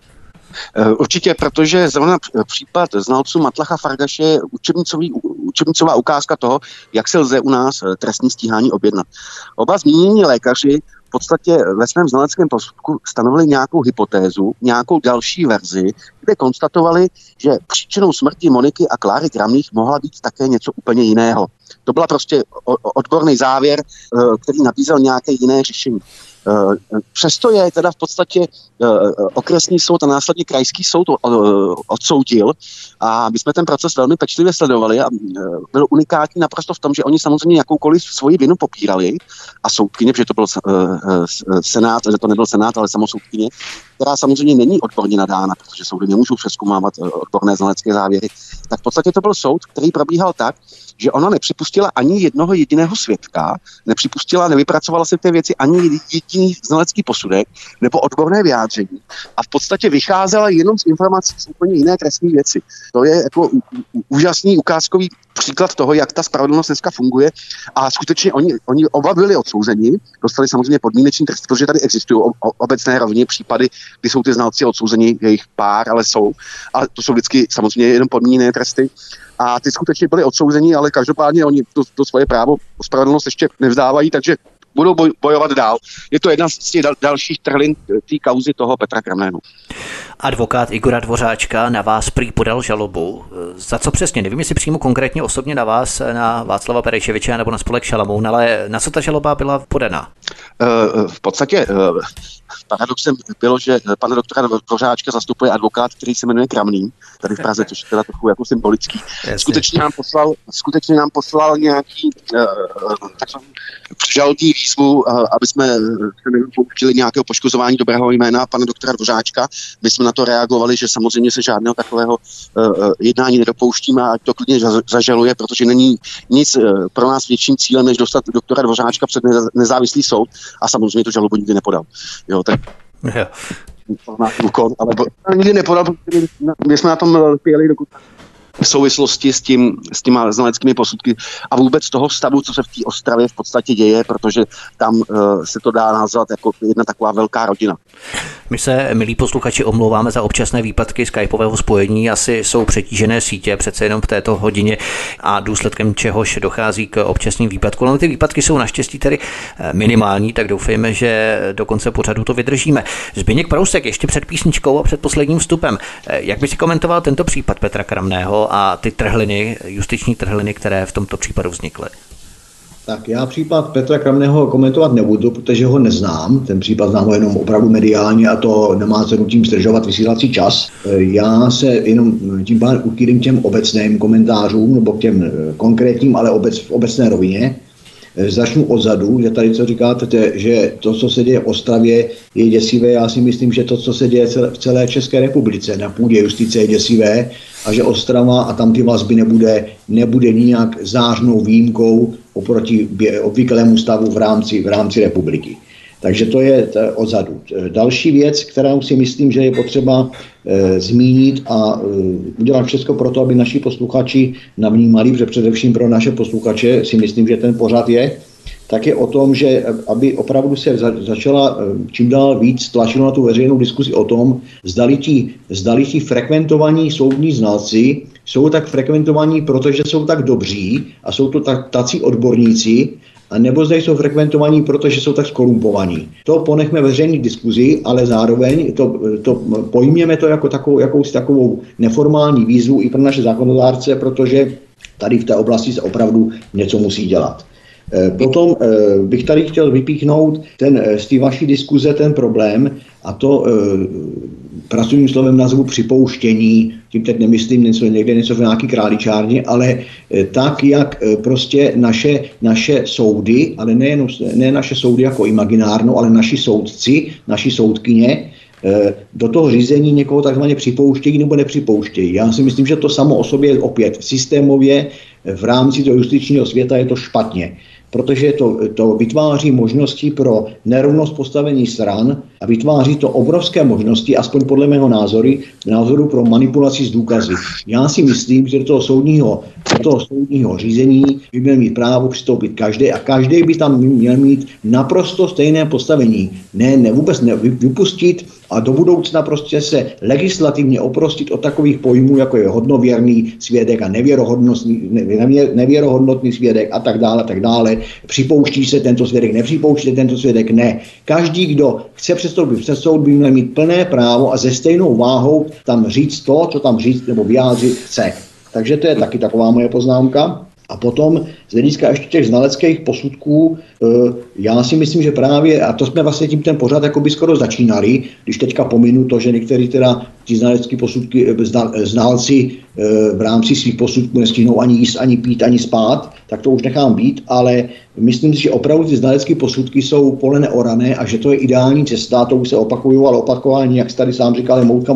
Eh, určitě, protože zrovna případ znalců Matlacha Fargaše je učebnicový, učebnicová ukázka toho, jak se lze u nás eh, trestní stíhání objednat. Oba zmínění lékaři v podstatě ve svém znaleckém posudku stanovili nějakou hypotézu, nějakou další verzi, kde konstatovali, že příčinou smrti Moniky a Kláry Kramných mohla být také něco úplně jiného. To byla prostě odborný závěr, eh, který nabízel nějaké jiné řešení. Přesto je teda v podstatě okresní soud a následně krajský soud odsoudil a my jsme ten proces velmi pečlivě sledovali a byl unikátní naprosto v tom, že oni samozřejmě jakoukoliv svoji vinu popírali a soudkyně, protože to byl senát, že to nebyl senát, ale samosoudkyně, která samozřejmě není odborně nadána, protože soudy nemůžou přeskumávat odborné znalecké závěry, tak v podstatě to byl soud, který probíhal tak, že ona nepřipustila ani jednoho jediného svědka, nepřipustila, nevypracovala se ty věci ani jediný znalecký posudek nebo odborné vyjádření a v podstatě vycházela jenom z informací z úplně jiné trestní věci. To je jako úžasný ukázkový příklad toho, jak ta spravedlnost dneska funguje a skutečně oni, oni oba byli odsouzeni, dostali samozřejmě podmínečný trest, protože tady existují obecné rovně případy, kdy jsou ty znalci odsouzeni, jejich pár, ale jsou. A to jsou vždycky samozřejmě jenom podmíněné tresty a ty skutečně byli odsouzeni, ale každopádně oni to, to svoje právo spravedlnost ještě nevzdávají, takže budou boj, bojovat dál. Je to jedna z těch dal, dalších trhlin té kauzy toho Petra Kramného. Advokát Igora Dvořáčka na vás prý podal žalobu. Za co přesně? Nevím, jestli přímo konkrétně osobně na vás, na Václava Pereševiče nebo na spolek Šalamoun, ale na co ta žaloba byla podaná? Uh, v podstatě paradoxem bylo, že pana doktora Dvořáčka zastupuje advokát, který se jmenuje Kramný, tady v Praze, což je teda trochu jako symbolický. Skutečně nám poslal, skutečně nám poslal nějaký takzvaný žalobní výzvu, uh, aby jsme se nepouštili nějakého poškozování dobrého jména pana doktora Dvořáčka. My jsme na to reagovali, že samozřejmě se žádného takového uh, jednání nedopouštíme a to klidně zažaluje, protože není nic pro nás větším cílem, než dostat doktora Dvořáčka před nezávislý soud a samozřejmě to žalobu nikdy nepodal. Jo, tak jo. úkon, ale nikdy nepodal, protože my jsme na tom lpěli, dokud v souvislosti s, tím, s těma znaleckými posudky a vůbec toho stavu, co se v té Ostravě v podstatě děje, protože tam uh, se to dá nazvat jako jedna taková velká rodina. My se, milí posluchači, omlouváme za občasné výpadky skypového spojení. Asi jsou přetížené sítě přece jenom v této hodině a důsledkem čehož dochází k občasným výpadkům. Ale ty výpadky jsou naštěstí tedy eh, minimální, tak doufejme, že do konce pořadu to vydržíme. Zbyněk Prousek ještě před písničkou a před posledním vstupem. Eh, jak by si komentoval tento případ Petra Kramného a ty trhliny, justiční trhliny, které v tomto případu vznikly? Tak já případ Petra Kramného komentovat nebudu, protože ho neznám. Ten případ znám ho jenom opravdu mediálně a to nemá cenu tím zdržovat vysílací čas. Já se jenom tím pádem uchýlím těm obecným komentářům nebo k těm konkrétním, ale obec, v obecné rovině. Začnu odzadu, že tady co říkáte, že to, co se děje v Ostravě, je děsivé. Já si myslím, že to, co se děje v celé České republice na půdě justice, je děsivé a že Ostrava a tam ty vazby nebude, nebude nijak zářnou výjimkou oproti obvyklému stavu v rámci, v rámci republiky. Takže to je odzadu. Další věc, kterou si myslím, že je potřeba zmínit a e, udělat všechno pro to, aby naši posluchači navnímali, protože především pro naše posluchače si myslím, že ten pořad je, tak je o tom, že aby opravdu se za, začala e, čím dál víc tlačilo na tu veřejnou diskusi o tom, zdali ti, zdali ti frekventovaní soudní znalci jsou tak frekventovaní, protože jsou tak dobří a jsou to tak, tací odborníci, a nebo zde jsou frekventovaní, protože jsou tak skorumpovaní. To ponechme veřejný diskuzi, ale zároveň to, to pojměme to jako takovou, jakousi takovou neformální výzvu i pro naše zákonodárce, protože tady v té oblasti se opravdu něco musí dělat. Eh, potom eh, bych tady chtěl vypíchnout ten, eh, z té vaší diskuze ten problém, a to pracovním slovem nazvu připouštění, tím teď nemyslím něco, někde něco v nějaký králičárně, ale tak, jak prostě naše, naše soudy, ale nejen, ne naše soudy jako imaginárno, ale naši soudci, naši soudkyně, do toho řízení někoho takzvaně připouštějí nebo nepřipouštějí. Já si myslím, že to samo o sobě opět systémově v rámci toho justičního světa je to špatně protože to, to vytváří možnosti pro nerovnost postavení stran a vytváří to obrovské možnosti, aspoň podle mého názoru, názoru pro manipulaci s důkazy. Já si myslím, že do toho soudního, do toho soudního řízení by měl mít právo přistoupit každý a každý by tam měl mít naprosto stejné postavení. Ne, ne vůbec ne, vypustit a do budoucna prostě se legislativně oprostit od takových pojmů, jako je hodnověrný svědek a nevěrohodnostný, nevěrohodnotný svědek a tak dále, tak dále. Připouští se tento svědek, nepřipouští se tento svědek, ne. Každý, kdo chce před soud, by měl mít plné právo a ze stejnou váhou tam říct to, co tam říct nebo vyjádřit chce. Takže to je taky taková moje poznámka. A potom z hlediska ještě těch znaleckých posudků, eh, já si myslím, že právě, a to jsme vlastně tím ten pořád jako by skoro začínali, když teďka pominu to, že některý teda ti znalecké posudky, eh, eh, znalci v rámci svých posudků nestihnou ani jíst, ani pít, ani spát, tak to už nechám být, ale myslím si, že opravdu ty znalecké posudky jsou pole neorané a že to je ideální cesta, to už se opakuju, ale opakování, jak tady sám říkal, je, moutka,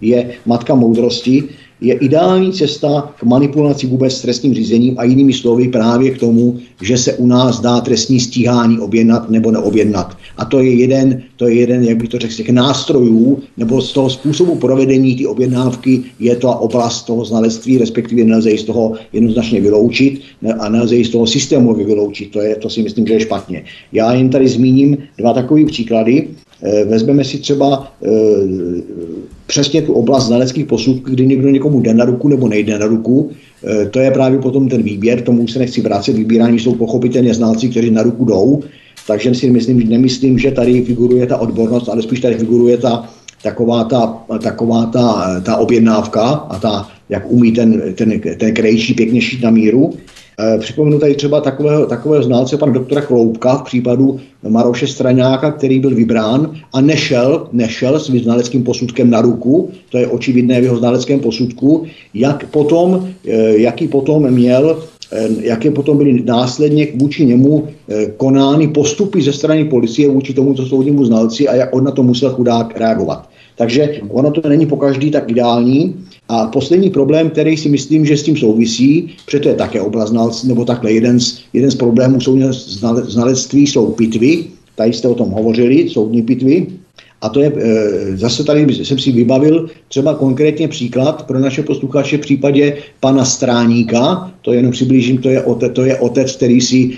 je matka moudrosti, je ideální cesta k manipulaci vůbec s trestním řízením a jinými slovy právě k tomu, že se u nás dá trestní stíhání objednat nebo neobjednat. A to je jeden, to je jeden jak bych to řekl, z těch nástrojů nebo z toho způsobu provedení ty objednávky je to oblast toho znalectví, respektive nelze ji z toho jednoznačně vyloučit a nelze ji z toho systémově vyloučit. To, je, to si myslím, že je špatně. Já jen tady zmíním dva takové příklady. Eh, vezmeme si třeba e, přesně tu oblast znaleckých posudků, kdy někdo někomu jde na ruku nebo nejde na ruku. E, to je právě potom ten výběr, tomu se nechci vrátit. Vybírání jsou pochopitelně znalci, kteří na ruku jdou. Takže si myslím, nemyslím, že tady figuruje ta odbornost, ale spíš tady figuruje ta, taková ta, taková ta, ta objednávka a ta, jak umí ten, ten, ten krejší pěkně šít na míru. Eh, připomenu tady třeba takového, takového znalce, pan doktora Kloubka v případu Maroše Straňáka, který byl vybrán a nešel, nešel s znaleckým posudkem na ruku, to je očividné v jeho znaleckém posudku, jak potom, eh, jaký potom měl eh, jaké potom byly následně vůči němu konány postupy ze strany policie vůči tomu, co soudnímu znalci a jak on na to musel chudák reagovat. Takže ono to není po každý tak ideální. A poslední problém, který si myslím, že s tím souvisí, protože to je také oblast nebo takhle jeden z, jeden z problémů soudního znalectví jsou pitvy, tady jste o tom hovořili, soudní pitvy, a to je, e, zase tady jsem si vybavil třeba konkrétně příklad pro naše posluchače v případě pana Stráníka, to jenom přiblížím, to je, otec, to je otec, který si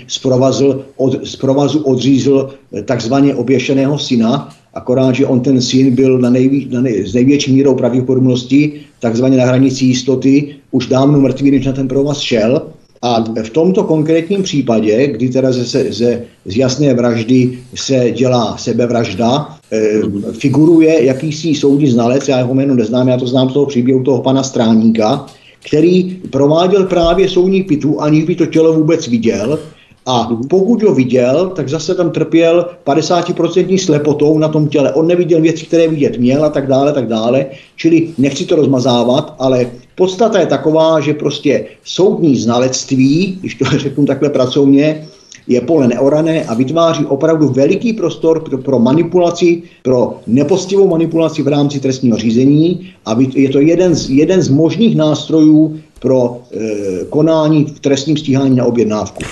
od, z provazu odřízl e, takzvaně oběšeného syna, akorát, že on ten syn byl na nejví, na nej, s největší mírou pravděpodobnosti takzvaně na hranici jistoty, už dávno mrtvý, než na ten provaz šel. A v tomto konkrétním případě, kdy teda ze, ze, z jasné vraždy se dělá sebevražda, e, figuruje jakýsi soudní znalec, já jeho jméno neznám, já to znám z toho příběhu toho pana Stráníka, který prováděl právě soudní pitu, aniž by to tělo vůbec viděl, a pokud ho viděl, tak zase tam trpěl 50% slepotou na tom těle. On neviděl věci, které vidět měl a tak dále, tak dále. Čili nechci to rozmazávat, ale podstata je taková, že prostě soudní znalectví, když to řeknu takhle pracovně, je pole neorané a vytváří opravdu veliký prostor pro, pro manipulaci, pro nepostivou manipulaci v rámci trestního řízení a je to jeden z, jeden z možných nástrojů pro e, konání v trestním stíhání na objednávku.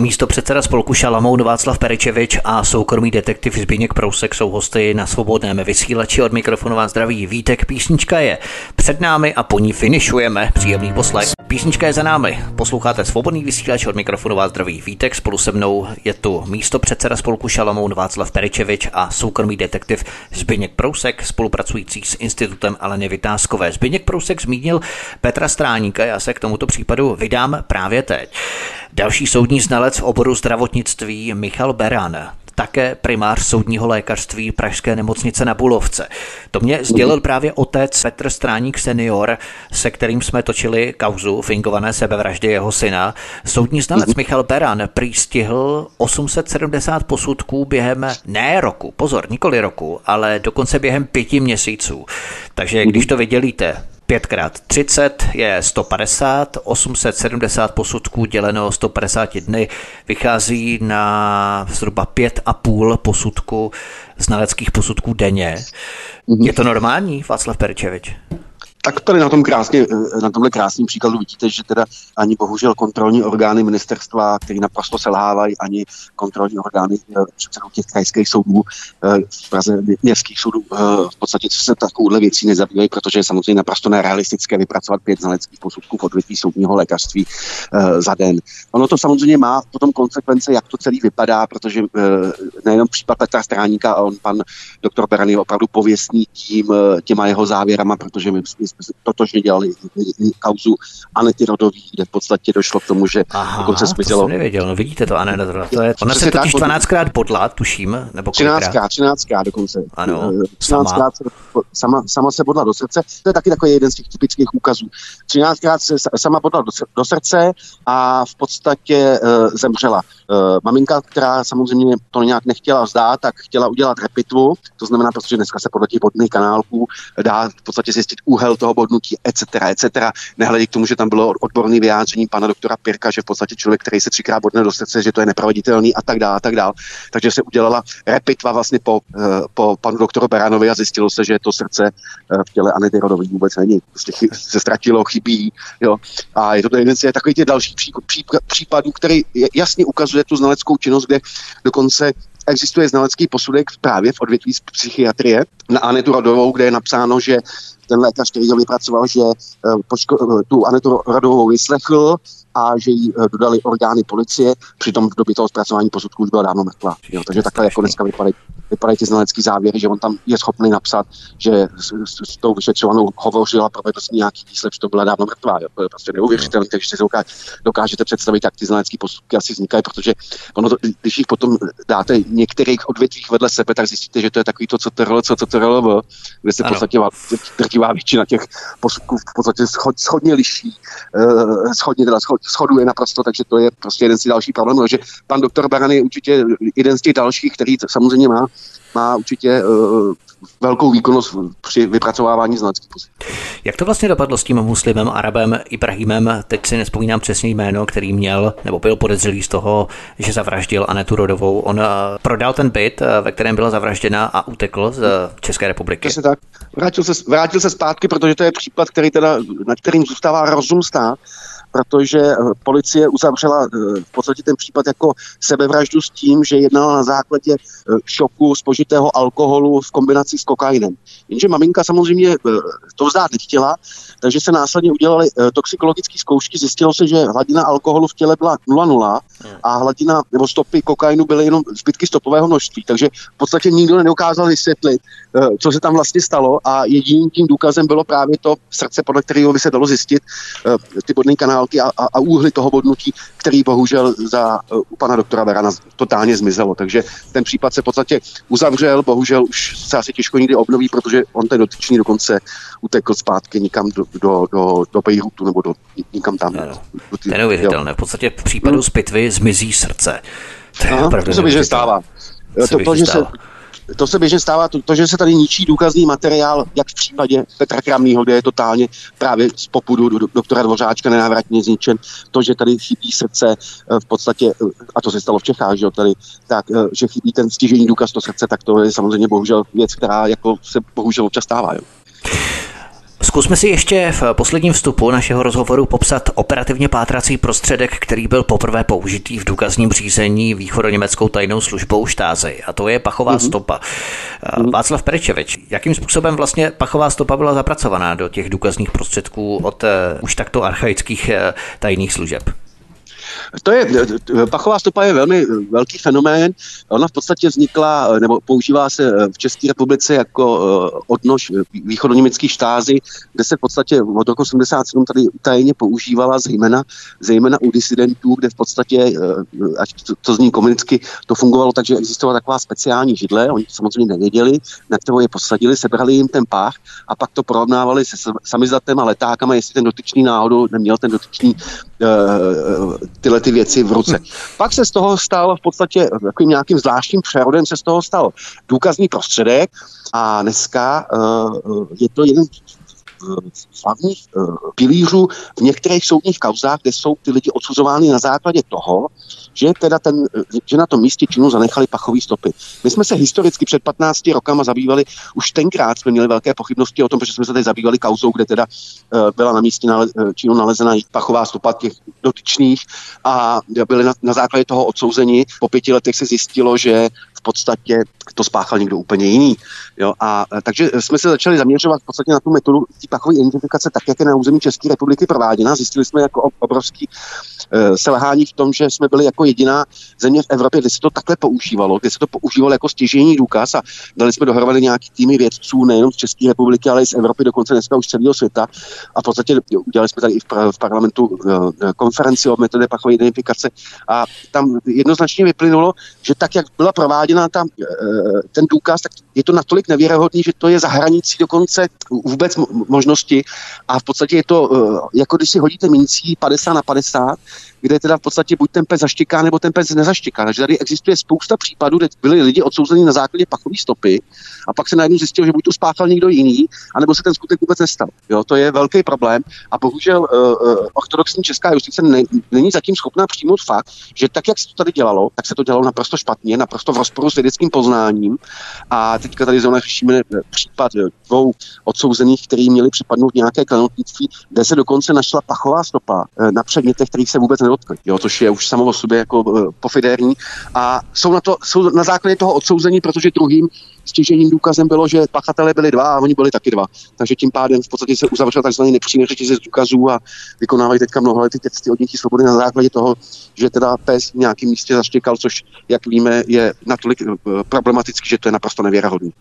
Místo předseda spolku Šalamoun Václav Peričevič a soukromý detektiv Zbigněk Prousek jsou hosty na svobodném vysílači od mikrofonu vás zdraví Vítek. Písnička je před námi a po ní finišujeme. Příjemný poslech. Písnička je za námi. Posloucháte svobodný vysílač od mikrofonu vás zdraví Vítek. Spolu se mnou je tu místo předseda spolku Šalamoun Václav Peričevič a soukromý detektiv Zbigněk Prousek, spolupracující s institutem Aleny Vytázkové. Zbigněk Prousek zmínil Petra Stráníka, já se k tomuto případu vydám právě teď. Další soudní znalec v oboru zdravotnictví Michal Beran, také primář soudního lékařství Pražské nemocnice na Bulovce. To mě sdělil právě otec Petr Stráník senior, se kterým jsme točili kauzu fingované sebevraždy jeho syna. Soudní znalec Michal Beran prý stihl 870 posudků během ne roku, pozor, nikoli roku, ale dokonce během pěti měsíců. Takže když to vydělíte, 5 krát 30 je 150, 870 posudků děleno 150 dny vychází na zhruba 5,5 posudku znaleckých posudků denně. Mhm. Je to normální, Václav Perčevič? Tak tady na tom krásně, eh, na tomhle krásném příkladu vidíte, že teda ani bohužel kontrolní orgány ministerstva, které naprosto selhávají, ani kontrolní orgány eh, předsedů těch krajských soudů eh, v Praze městských soudů v podstatě se takovouhle věcí nezabývají, protože je samozřejmě naprosto nerealistické vypracovat pět znaleckých posudků v odvětví soudního lékařství za den. Ono to samozřejmě má potom konsekvence, jak to celý vypadá, protože nejenom případ Petra Stráníka, a on pan doktor Beran je opravdu pověstný tím, těma jeho závěrama, protože my jsme totožně dělali kauzu Anety Rodový, kde v podstatě došlo k tomu, že Aha, dokonce zmizelo. To jsem nevěděl, no vidíte to, Aneta Rodová. To je, ona se totiž 12krát podla, tuším, nebo 13krát. 13krát, dokonce. Ano, 13krát se sama, sama se bodla do srdce. To je taky takový jeden z těch typických úkazů. 13krát se sama bodla do, do srdce a v podstatě uh, zemřela. Uh, maminka, která samozřejmě to nějak nechtěla vzdát, tak chtěla udělat repitvu, to znamená, protože dneska se podle těch bodných kanálků dá v podstatě zjistit úhel toho bodnutí, etc., etc. Nehledě k tomu, že tam bylo odborné vyjádření pana doktora Pirka, že v podstatě člověk, který se třikrát bodne do srdce, že to je neproveditelný a tak dále, a tak dále. Takže se udělala repitva vlastně po, uh, po panu doktoru Baranovi a zjistilo se, že to srdce uh, v těle Anety Rodový vůbec není. Prostě chy, se ztratilo, chybí. Jo? A je to jeden z takových těch dalších pří, pří, případů, který jasně ukazuje tu znaleckou činnost, kde dokonce existuje znalecký posudek právě v odvětví psychiatrie na Anetu Rodovou, kde je napsáno, že ten lékař, který ho vypracoval, že eh, poško- tu Anetu Rodovou vyslechl, a že jí eh, dodali orgány policie, přitom v době toho zpracování posudků už byla dávno mrtvá. Jo, takže takhle jako dneska vypadají, vypadají ty znalecké závěry, že on tam je schopný napsat, že s, s, s tou vyšetřovanou hovořil a provedl s nějaký výslech, že to byla dávno mrtvá. Jo. To je prostě neuvěřitelné, takže si dokáže, dokážete představit, jak ty znalecké posudky asi vznikají, protože ono to, když jich potom dáte některých odvětvích vedle sebe, tak zjistíte, že to je takový to, co to co to to kde se v podstatě drtivá většina těch posudků v podstatě schod, schodně liší, uh, schodně teda schod, shoduje naprosto, takže to je prostě jeden z těch dalších problémů. že pan doktor Baran je určitě jeden z těch dalších, který samozřejmě má, má určitě uh, velkou výkonnost při vypracovávání znaleckých pozic. Jak to vlastně dopadlo s tím muslimem Arabem Ibrahimem, teď si nespomínám přesně jméno, který měl, nebo byl podezřelý z toho, že zavraždil Anetu Rodovou. On uh, prodal ten byt, ve kterém byla zavražděna a utekl z České republiky. Přesně tak. Vrátil se, vrátil se zpátky, protože to je případ, který teda, nad kterým zůstává rozum stát protože eh, policie uzavřela eh, v podstatě ten případ jako sebevraždu s tím, že jednala na základě eh, šoku spožitého alkoholu v kombinaci s kokainem. Jenže maminka samozřejmě to vzdát nechtěla, takže se následně udělaly toxikologické zkoušky, zjistilo se, že hladina alkoholu v těle byla 0,0 a hladina nebo stopy kokainu byly jenom zbytky stopového množství, takže v podstatě nikdo nedokázal vysvětlit, co se tam vlastně stalo a jediným tím důkazem bylo právě to srdce, podle kterého by se dalo zjistit ty bodný kanál kanálky a, a, a úhly toho bodnutí, který bohužel za uh, u pana doktora Verana totálně zmizelo. Takže ten případ se v podstatě uzavřel, bohužel už se asi těžko nikdy obnoví, protože on ten dotyčný dokonce utekl zpátky nikam do, do, do, do Bejrutu nebo do, nikam tam. No, to je neuvěřitelné. V podstatě v případu hmm. z pitvy zmizí srdce. To, je Aha, to se běžně stává. To, to, že se, to se běžně stává, to, to, že se tady ničí důkazný materiál, jak v případě Petra Kramního, kde je totálně právě z popudu do, do, doktora Dvořáčka nenávratně zničen, to, že tady chybí srdce eh, v podstatě, eh, a to se stalo v Čechách, že, tady, tak, eh, že chybí ten stěžení důkaz to srdce, tak to je samozřejmě bohužel věc, která jako se bohužel občas stává. Jo. Zkusme si ještě v posledním vstupu našeho rozhovoru popsat operativně pátrací prostředek, který byl poprvé použitý v důkazním řízení východoněmeckou tajnou službou štázy, a to je pachová mm-hmm. stopa. Mm-hmm. Václav Perečevič, jakým způsobem vlastně pachová stopa byla zapracovaná do těch důkazních prostředků od uh, už takto archaických uh, tajných služeb? To je, pachová stopa je velmi velký fenomén. Ona v podstatě vznikla, nebo používá se v České republice jako eh, odnož východoněmeckých štázy, kde se v podstatě od roku 87 tady tajně používala zejména, zejména u disidentů, kde v podstatě, eh, ať to, to zní komunicky, to fungovalo tak, že existovala taková speciální židle, oni samozřejmě nevěděli, na kterou je posadili, sebrali jim ten pách a pak to porovnávali se samizatem a letákama, jestli ten dotyčný náhodou neměl ten dotyčný uh, tyhle ty věci v ruce. Pak se z toho stal v podstatě takovým nějakým zvláštním přerodem se z toho stal důkazní prostředek a dneska uh, je to jeden hlavních uh, pilířů v některých soudních kauzách, kde jsou ty lidi odsuzovány na základě toho, že, teda ten, že na tom místě činu zanechali pachové stopy. My jsme se historicky před 15 rokama zabývali, už tenkrát jsme měli velké pochybnosti o tom, protože jsme se tady zabývali kauzou, kde teda uh, byla na místě nale, činu nalezena pachová stopa těch dotyčných a byli na, na základě toho odsouzení. Po pěti letech se zjistilo, že podstatě to spáchal někdo úplně jiný. Jo? A, a takže jsme se začali zaměřovat v podstatě na tu metodu pachové identifikace, tak jak je na území České republiky prováděna. Zjistili jsme jako obrovský uh, selhání v tom, že jsme byli jako jediná země v Evropě, kde se to takhle používalo, kde se to používalo jako stěžení důkaz a dali jsme dohromady nějaký týmy vědců nejenom z České republiky, ale i z Evropy, dokonce dneska už celého světa. A v podstatě udělali jsme tady i v, v parlamentu uh, konferenci o metodě pachové identifikace a tam jednoznačně vyplynulo, že tak, jak byla prováděna vyložená ta, ten důkaz, tak je to natolik nevěrohodný, že to je za hranicí dokonce vůbec možnosti. A v podstatě je to, jako když si hodíte mincí 50 na 50, kde teda v podstatě buď ten pes zaštěká, nebo ten pes nezaštěká. Takže tady existuje spousta případů, kde byli lidi odsouzeni na základě pachové stopy a pak se najednou zjistilo, že buď to spáchal někdo jiný, anebo se ten skutek vůbec nestal. Jo, to je velký problém a bohužel uh, uh, ortodoxní česká justice ne, není zatím schopná přijmout fakt, že tak, jak se to tady dělalo, tak se to dělalo naprosto špatně, naprosto v rozporu s vědeckým poznáním. A teďka tady zrovna řešíme případ dvou odsouzených, kteří měli připadnout nějaké klenotnictví, kde se dokonce našla pachová stopa na předmětech, kterých se vůbec nedotkli, jo, což je už samo o sobě jako uh, pofidérní. A jsou na, to, jsou na základě toho odsouzení, protože druhým stěžením důkazem bylo, že pachatelé byli dva a oni byli taky dva. Takže tím pádem v podstatě se uzavřel tzv. nepřímý řetězec důkazů a vykonávají teďka mnoholetý testy odnětí svobody na základě toho, že teda pes v nějakém místě zaštěkal, což, jak víme, je natolik eh, problematický, že to je naprosto nevěrohodný.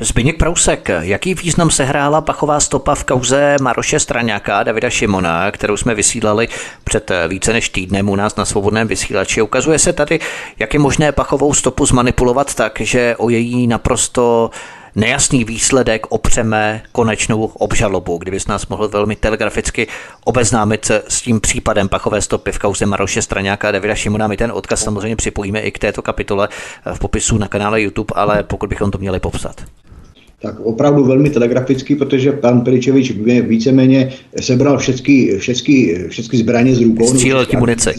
Zbyněk Prousek, jaký význam sehrála pachová stopa v kauze Maroše Straňáka Davida Šimona, kterou jsme vysílali před eh, více než týdnem u nás na svobodném vysílači. Ukazuje se tady, jak je možné pachovou stopu zmanipulovat tak, že o její naprosto nejasný výsledek opřeme konečnou obžalobu. Kdybys nás mohl velmi telegraficky obeznámit s tím případem pachové stopy v kauze Maroše Straňáka a Davida Šimona, my ten odkaz samozřejmě připojíme i k této kapitole v popisu na kanále YouTube, ale pokud bychom to měli popsat tak opravdu velmi telegraficky, protože pan Peličevič víceméně sebral všechny, všechny, všechny zbraně z rukou. Vystřílel ti munici.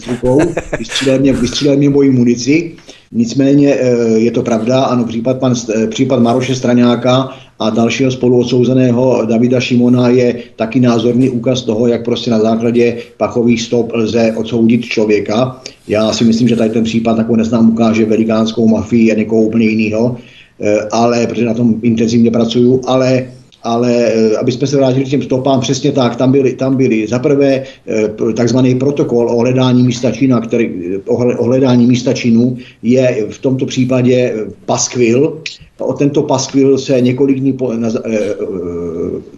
Vystřílel mě, vystřílel mě moji munici. Nicméně eh, je to pravda, ano, případ, pan, případ Maroše Straňáka a dalšího spoluodsouzeného Davida Šimona je taky názorný úkaz toho, jak prostě na základě pachových stop lze odsoudit člověka. Já si myslím, že tady ten případ, jako neznám, ukáže velikánskou mafii a někoho úplně jiného. Eh, ale, protože na tom intenzivně pracuju, ale ale eh, aby jsme se vrátili k těm stopám, přesně tak, tam byly, tam byly. Za prvé eh, takzvaný protokol o hledání místa činu, který, o hledání místa činu je v tomto případě paskvil, O tento paskvil se několik dní po, na,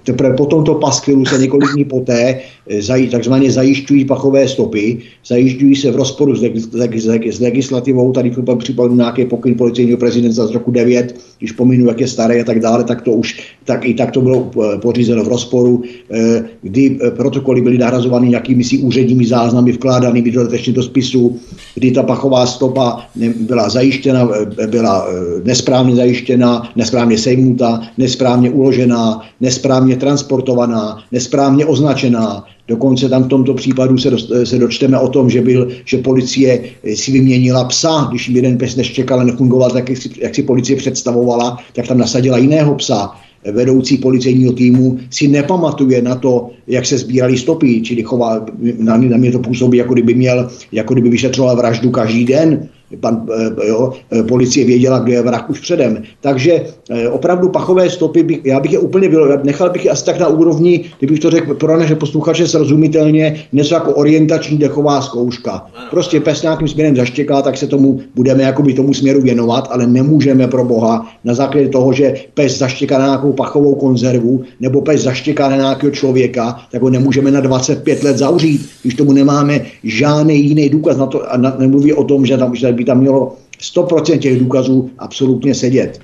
teprve po tomto paskvilu se několik dní poté zaj, takzvaně zajišťují pachové stopy, zajišťují se v rozporu s, leg, s, s legislativou, tady v případu nějaké pokyn policejního prezidenta z roku 9, když pominu, jak je staré a tak dále, tak to už tak, i tak to bylo eh, pořízeno v rozporu, eh, kdy eh, protokoly byly nahrazovány nějakými si úředními záznamy vkládanými dodatečně do spisu, kdy ta pachová stopa byla zajištěna, byla nesprávně zajištěna, nesprávně sejmuta, nesprávně uložená, nesprávně transportovaná, nesprávně označená, Dokonce tam v tomto případu se, dost, se dočteme o tom, že, byl, že policie si vyměnila psa, když jeden pes neštěkal a nefungoval tak, jak si, jak si policie představovala, tak tam nasadila jiného psa. Vedoucí policejního týmu si nepamatuje na to, jak se sbírali stopy, čili chová, na, na mě to působí, jako kdyby měl, jako kdyby vyšetřoval vraždu každý den pan, eh, jo, eh, policie věděla, kdo je vrah už předem. Takže eh, opravdu pachové stopy, bych, já bych je úplně byl, nechal bych je asi tak na úrovni, kdybych to řekl pro naše posluchače srozumitelně, něco jako orientační dechová zkouška. Prostě pes nějakým směrem zaštěká, tak se tomu budeme jakoby tomu směru věnovat, ale nemůžeme pro boha na základě toho, že pes zaštěká na nějakou pachovou konzervu, nebo pes zaštěká na nějakého člověka, tak ho nemůžeme na 25 let zavřít, když tomu nemáme žádný jiný důkaz na to, a na, nemluví o tom, že tam, že by tam mělo 100% těch důkazů absolutně sedět.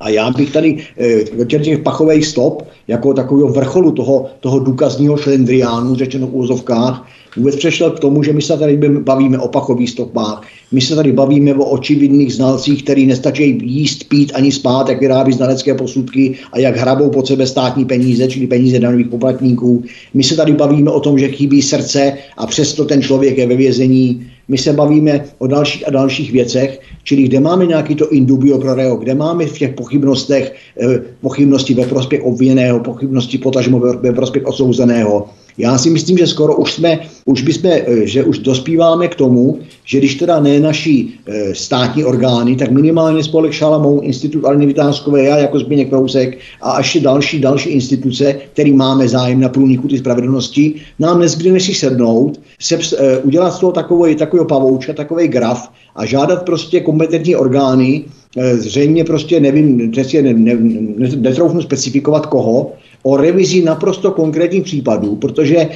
A já bych tady e, těch pachových stop, jako takového vrcholu toho, toho důkazního šlendriánu, řečeno v úzovkách, vůbec přešel k tomu, že my se tady bavíme o pachových stopách, my se tady bavíme o očividných znalcích, který nestačí jíst, pít ani spát, jak vyrábí znalecké posudky a jak hrabou pod sebe státní peníze, čili peníze daňových poplatníků. My se tady bavíme o tom, že chybí srdce a přesto ten člověk je ve vězení. My se bavíme o dalších a dalších věcech, čili kde máme nějaký to indubio pro reo, kde máme v těch pochybnostech eh, pochybnosti ve prospěch obviněného, pochybnosti potažmo ve prospěch osouzeného. Já si myslím, že skoro už jsme, už bychom, eh, že už dospíváme k tomu, že když teda ne naší e, státní orgány, tak minimálně spolek Šalamou, Institut Aleny Vytázkové, já jako Zbigněk Prousek a ještě další, další instituce, který máme zájem na průniku ty spravedlnosti, nám nezbyde než si sednout, se, e, udělat z toho takový, takový pavoučka, takový graf a žádat prostě kompetentní orgány, zřejmě prostě nevím, přesně ne, ne, ne, netroufnu specifikovat koho, o revizi naprosto konkrétních případů, protože e,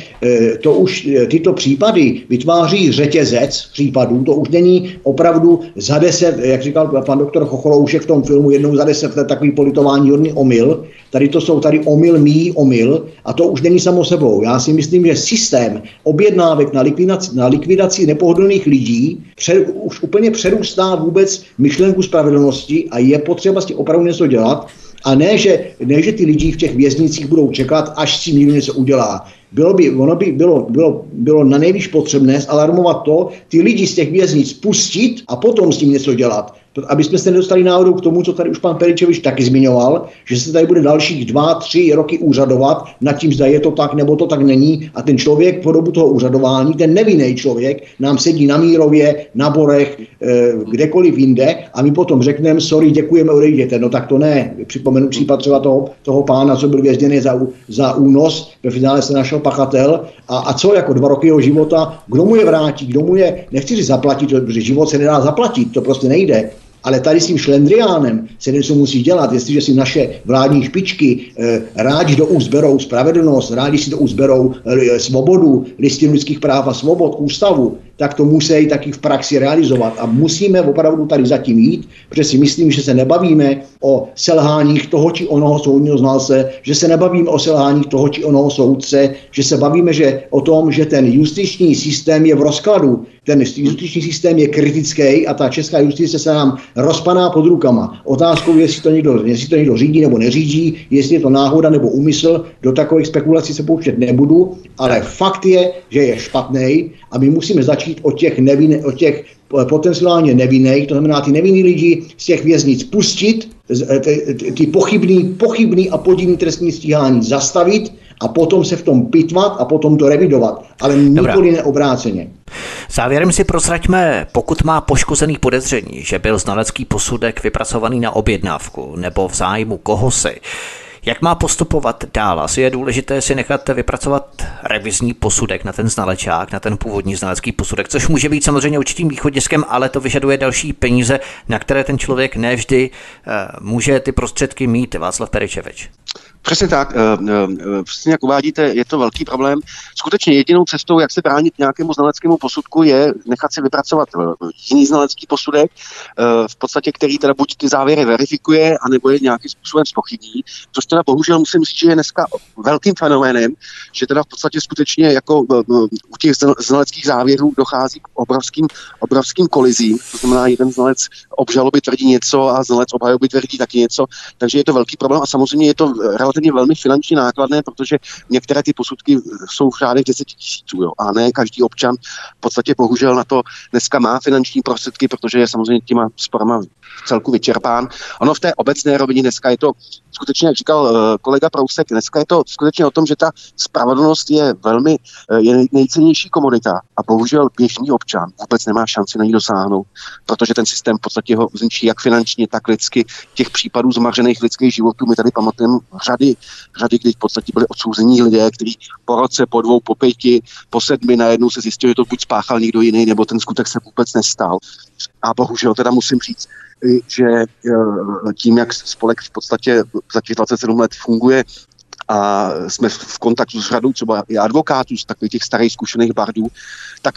to už e, tyto případy vytváří řetězec případů, to už není opravdu za deset, jak říkal pan doktor Chocholoušek v tom filmu, jednou za deset let takový politování hodný omyl, Tady to jsou tady omyl, mý omyl a to už není samo sebou. Já si myslím, že systém objednávek na likvidaci, na likvidaci nepohodlných lidí před, už úplně přerůstá vůbec myšlenku spravedlnosti a je potřeba si opravdu něco dělat. A ne že, ne, že ty lidi v těch věznicích budou čekat, až si někdo něco udělá. Bylo by, ono by bylo, bylo, bylo na nejvíc potřebné alarmovat to, ty lidi z těch věznic pustit a potom s tím něco dělat aby jsme se nedostali náhodou k tomu, co tady už pan Peričevič taky zmiňoval, že se tady bude dalších dva, tři roky úřadovat nad tím, zda je to tak nebo to tak není. A ten člověk po dobu toho úřadování, ten nevinný člověk, nám sedí na Mírově, na Borech, eh, kdekoliv jinde a my potom řekneme, sorry, děkujeme, odejděte. No tak to ne. Připomenu případ třeba toho, toho pána, co byl vězněný za, za únos, ve finále se našel pachatel a, a co jako dva roky jeho života, kdo mu je vrátí, kdo mu je, nechci si zaplatit, protože život se nedá zaplatit, to prostě nejde. Ale tady s tím šlendriánem se něco musí dělat, jestliže si naše vládní špičky eh, rádi do úst berou spravedlnost, rádi si do úst berou eh, svobodu, listinu lidských práv a svobod, ústavu, tak to musí taky v praxi realizovat. A musíme opravdu tady zatím jít, protože si myslím, že se nebavíme o selháních toho či onoho soudního znalce, že se nebavíme o selháních toho či onoho soudce, že se bavíme že o tom, že ten justiční systém je v rozkladu, ten justiční systém je kritický a ta česká justice se nám rozpaná pod rukama. Otázkou je, jestli to někdo, jestli to někdo řídí nebo neřídí, jestli je to náhoda nebo úmysl, do takových spekulací se pouštět nebudu, ale fakt je, že je špatný a my musíme začít o těch, nevin, o těch potenciálně nevinných, to znamená ty nevinný lidi z těch věznic pustit, ty, ty pochybný, pochybný a podivný trestní stíhání zastavit a potom se v tom pitvat a potom to revidovat, ale nikoli neobráceně. Závěrem si prozraďme, pokud má poškozený podezření, že byl znalecký posudek vypracovaný na objednávku nebo v zájmu koho si, jak má postupovat dál? Asi je důležité si nechat vypracovat revizní posudek na ten znalečák, na ten původní znalecký posudek, což může být samozřejmě určitým východiskem, ale to vyžaduje další peníze, na které ten člověk nevždy uh, může ty prostředky mít. Václav Peričevič. Přesně tak, eh, eh, přesně jak uvádíte, je to velký problém. Skutečně jedinou cestou, jak se bránit nějakému znaleckému posudku, je nechat si vypracovat eh, jiný znalecký posudek, v podstatě, který teda buď ty závěry verifikuje, anebo je nějakým způsobem spochybní, což teda bohužel musím říct, že je dneska velkým fenoménem, že teda v podstatě skutečně jako u těch znaleckých závěrů dochází k obrovským, obrovským kolizím, to znamená, jeden znalec obžaloby tvrdí něco a znalec obhajoby tvrdí taky něco, takže je to velký problém a samozřejmě je to velmi finančně nákladné, protože některé ty posudky jsou v řádech 10 tisíců, jo, a ne každý občan v podstatě bohužel na to dneska má finanční prostředky, protože je samozřejmě těma sporama v celku vyčerpán. Ono v té obecné rovině dneska je to skutečně, jak říkal eh, kolega Prousek, dneska je to skutečně o tom, že ta spravedlnost je velmi eh, je nejcennější komodita a bohužel běžný občan vůbec nemá šanci na ní dosáhnout, protože ten systém v podstatě ho zničí jak finančně, tak lidsky. Těch případů zmařených lidských životů my tady pamatujeme řady, řady, kdy v podstatě byli odsouzení lidé, kteří po roce, po dvou, po pěti, po sedmi najednou se zjistili, že to buď spáchal někdo jiný, nebo ten skutek se vůbec nestal. A bohužel teda musím říct, že eh, tím, jak spolek v podstatě za těch 27 let funguje, a jsme v kontaktu s řadou třeba i advokátů z takových těch starých zkušených bardů, tak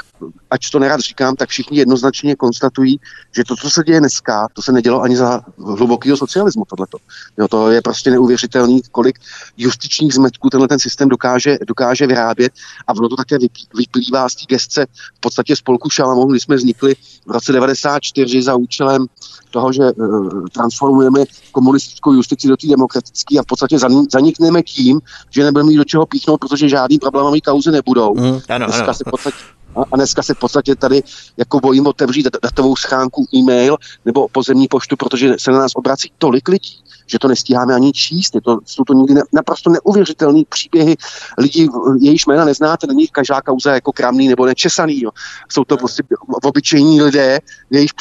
ať to nerad říkám, tak všichni jednoznačně konstatují, že to, co se děje dneska, to se nedělo ani za hlubokého socialismu tohleto. Jo, to je prostě neuvěřitelný, kolik justičních zmetků tenhle ten systém dokáže, dokáže vyrábět a ono to také vyplývá z té gestce v podstatě spolku Šalamou, kdy jsme vznikli v roce 94 za účelem toho, že uh, transformujeme komunistickou justici do té demokratické a v podstatě zanikneme tím, že nebudeme mít do čeho píchnout, protože žádný problémový kauzy nebudou. Mm, ano, Dneska ano. se v podstatě a dneska se v podstatě tady jako bojím otevřít datovou schránku e-mail nebo pozemní poštu, protože se na nás obrací tolik lidí, že to nestíháme ani číst. Je to, jsou to někdy naprosto neuvěřitelné příběhy lidí, jejichž jména neznáte, není každá kauza jako kramný nebo nečesaný. Jo. Jsou to prostě obyčejní lidé, jejich,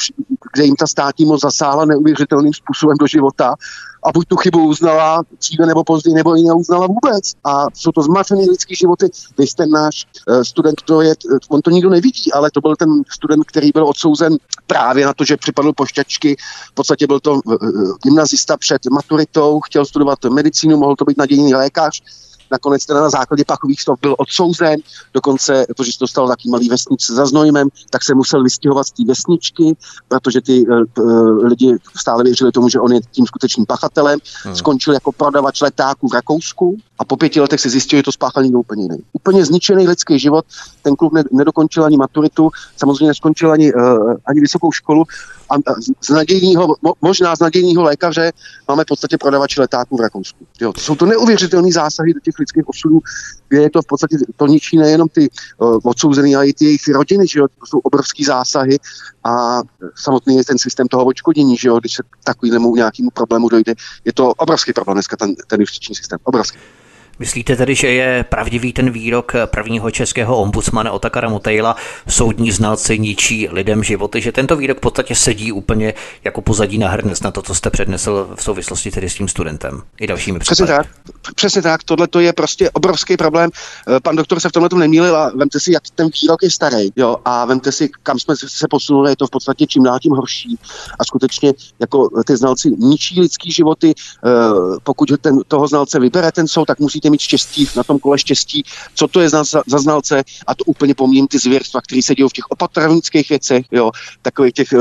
kde jim ta státní moc zasáhla neuvěřitelným způsobem do života a buď tu chybu uznala dříve nebo později, nebo ji neuznala vůbec. A jsou to zmařené lidské životy. Vy jste náš uh, student, to je, on to nikdo nevidí, ale to byl ten student, který byl odsouzen právě na to, že připadl pošťačky. V podstatě byl to uh, gymnazista před maturitou, chtěl studovat medicínu, mohl to být nadějný lékař nakonec teda na základě pachových slov byl odsouzen, dokonce, protože se dostal taký malý vesnice za Znojmem, tak se musel vystěhovat z té vesničky, protože ty uh, lidi stále věřili tomu, že on je tím skutečným pachatelem. Hmm. Skončil jako prodavač letáků v Rakousku a po pěti letech se zjistil, že to spáchal někdo úplně jiný. Úplně zničený lidský život. Ten kluk ne, nedokončil ani maturitu, samozřejmě neskončil ani, uh, ani vysokou školu a z nadějního, možná z nadějního lékaře máme v podstatě prodavače letáků v Rakousku. Jo, to jsou to neuvěřitelné zásahy do těch lidských osudů, kde je to v podstatě, to ničí nejenom ty uh, odsouzený, ale i ty jejich rodiny, že jo, to jsou obrovský zásahy a samotný je ten systém toho očkodění, že jo, když se takovému nějakému problému dojde, je to obrovský problém dneska ten, ten justiční systém, obrovský. Myslíte tedy, že je pravdivý ten výrok prvního českého ombudsmana Otakara Motejla, soudní znalci ničí lidem životy, že tento výrok v podstatě sedí úplně jako pozadí na hrnec na to, co jste přednesl v souvislosti tedy s tím studentem i dalšími Přesně tak, přesně tak, tohle to je prostě obrovský problém. Eh, pan doktor se v tomhle tom nemýlil a vemte si, jak ten výrok je starý, jo, a vemte si, kam jsme se posunuli, je to v podstatě čím dál tím horší. A skutečně jako ty znalci ničí lidský životy, eh, pokud ten, toho znalce vybere ten soud, tak musíte mít štěstí, na tom kole štěstí, co to je za, za znalce? A to úplně pomím ty zvěrstva, které se dějí v těch opatrovnických věcech, jo, takových těch, eh,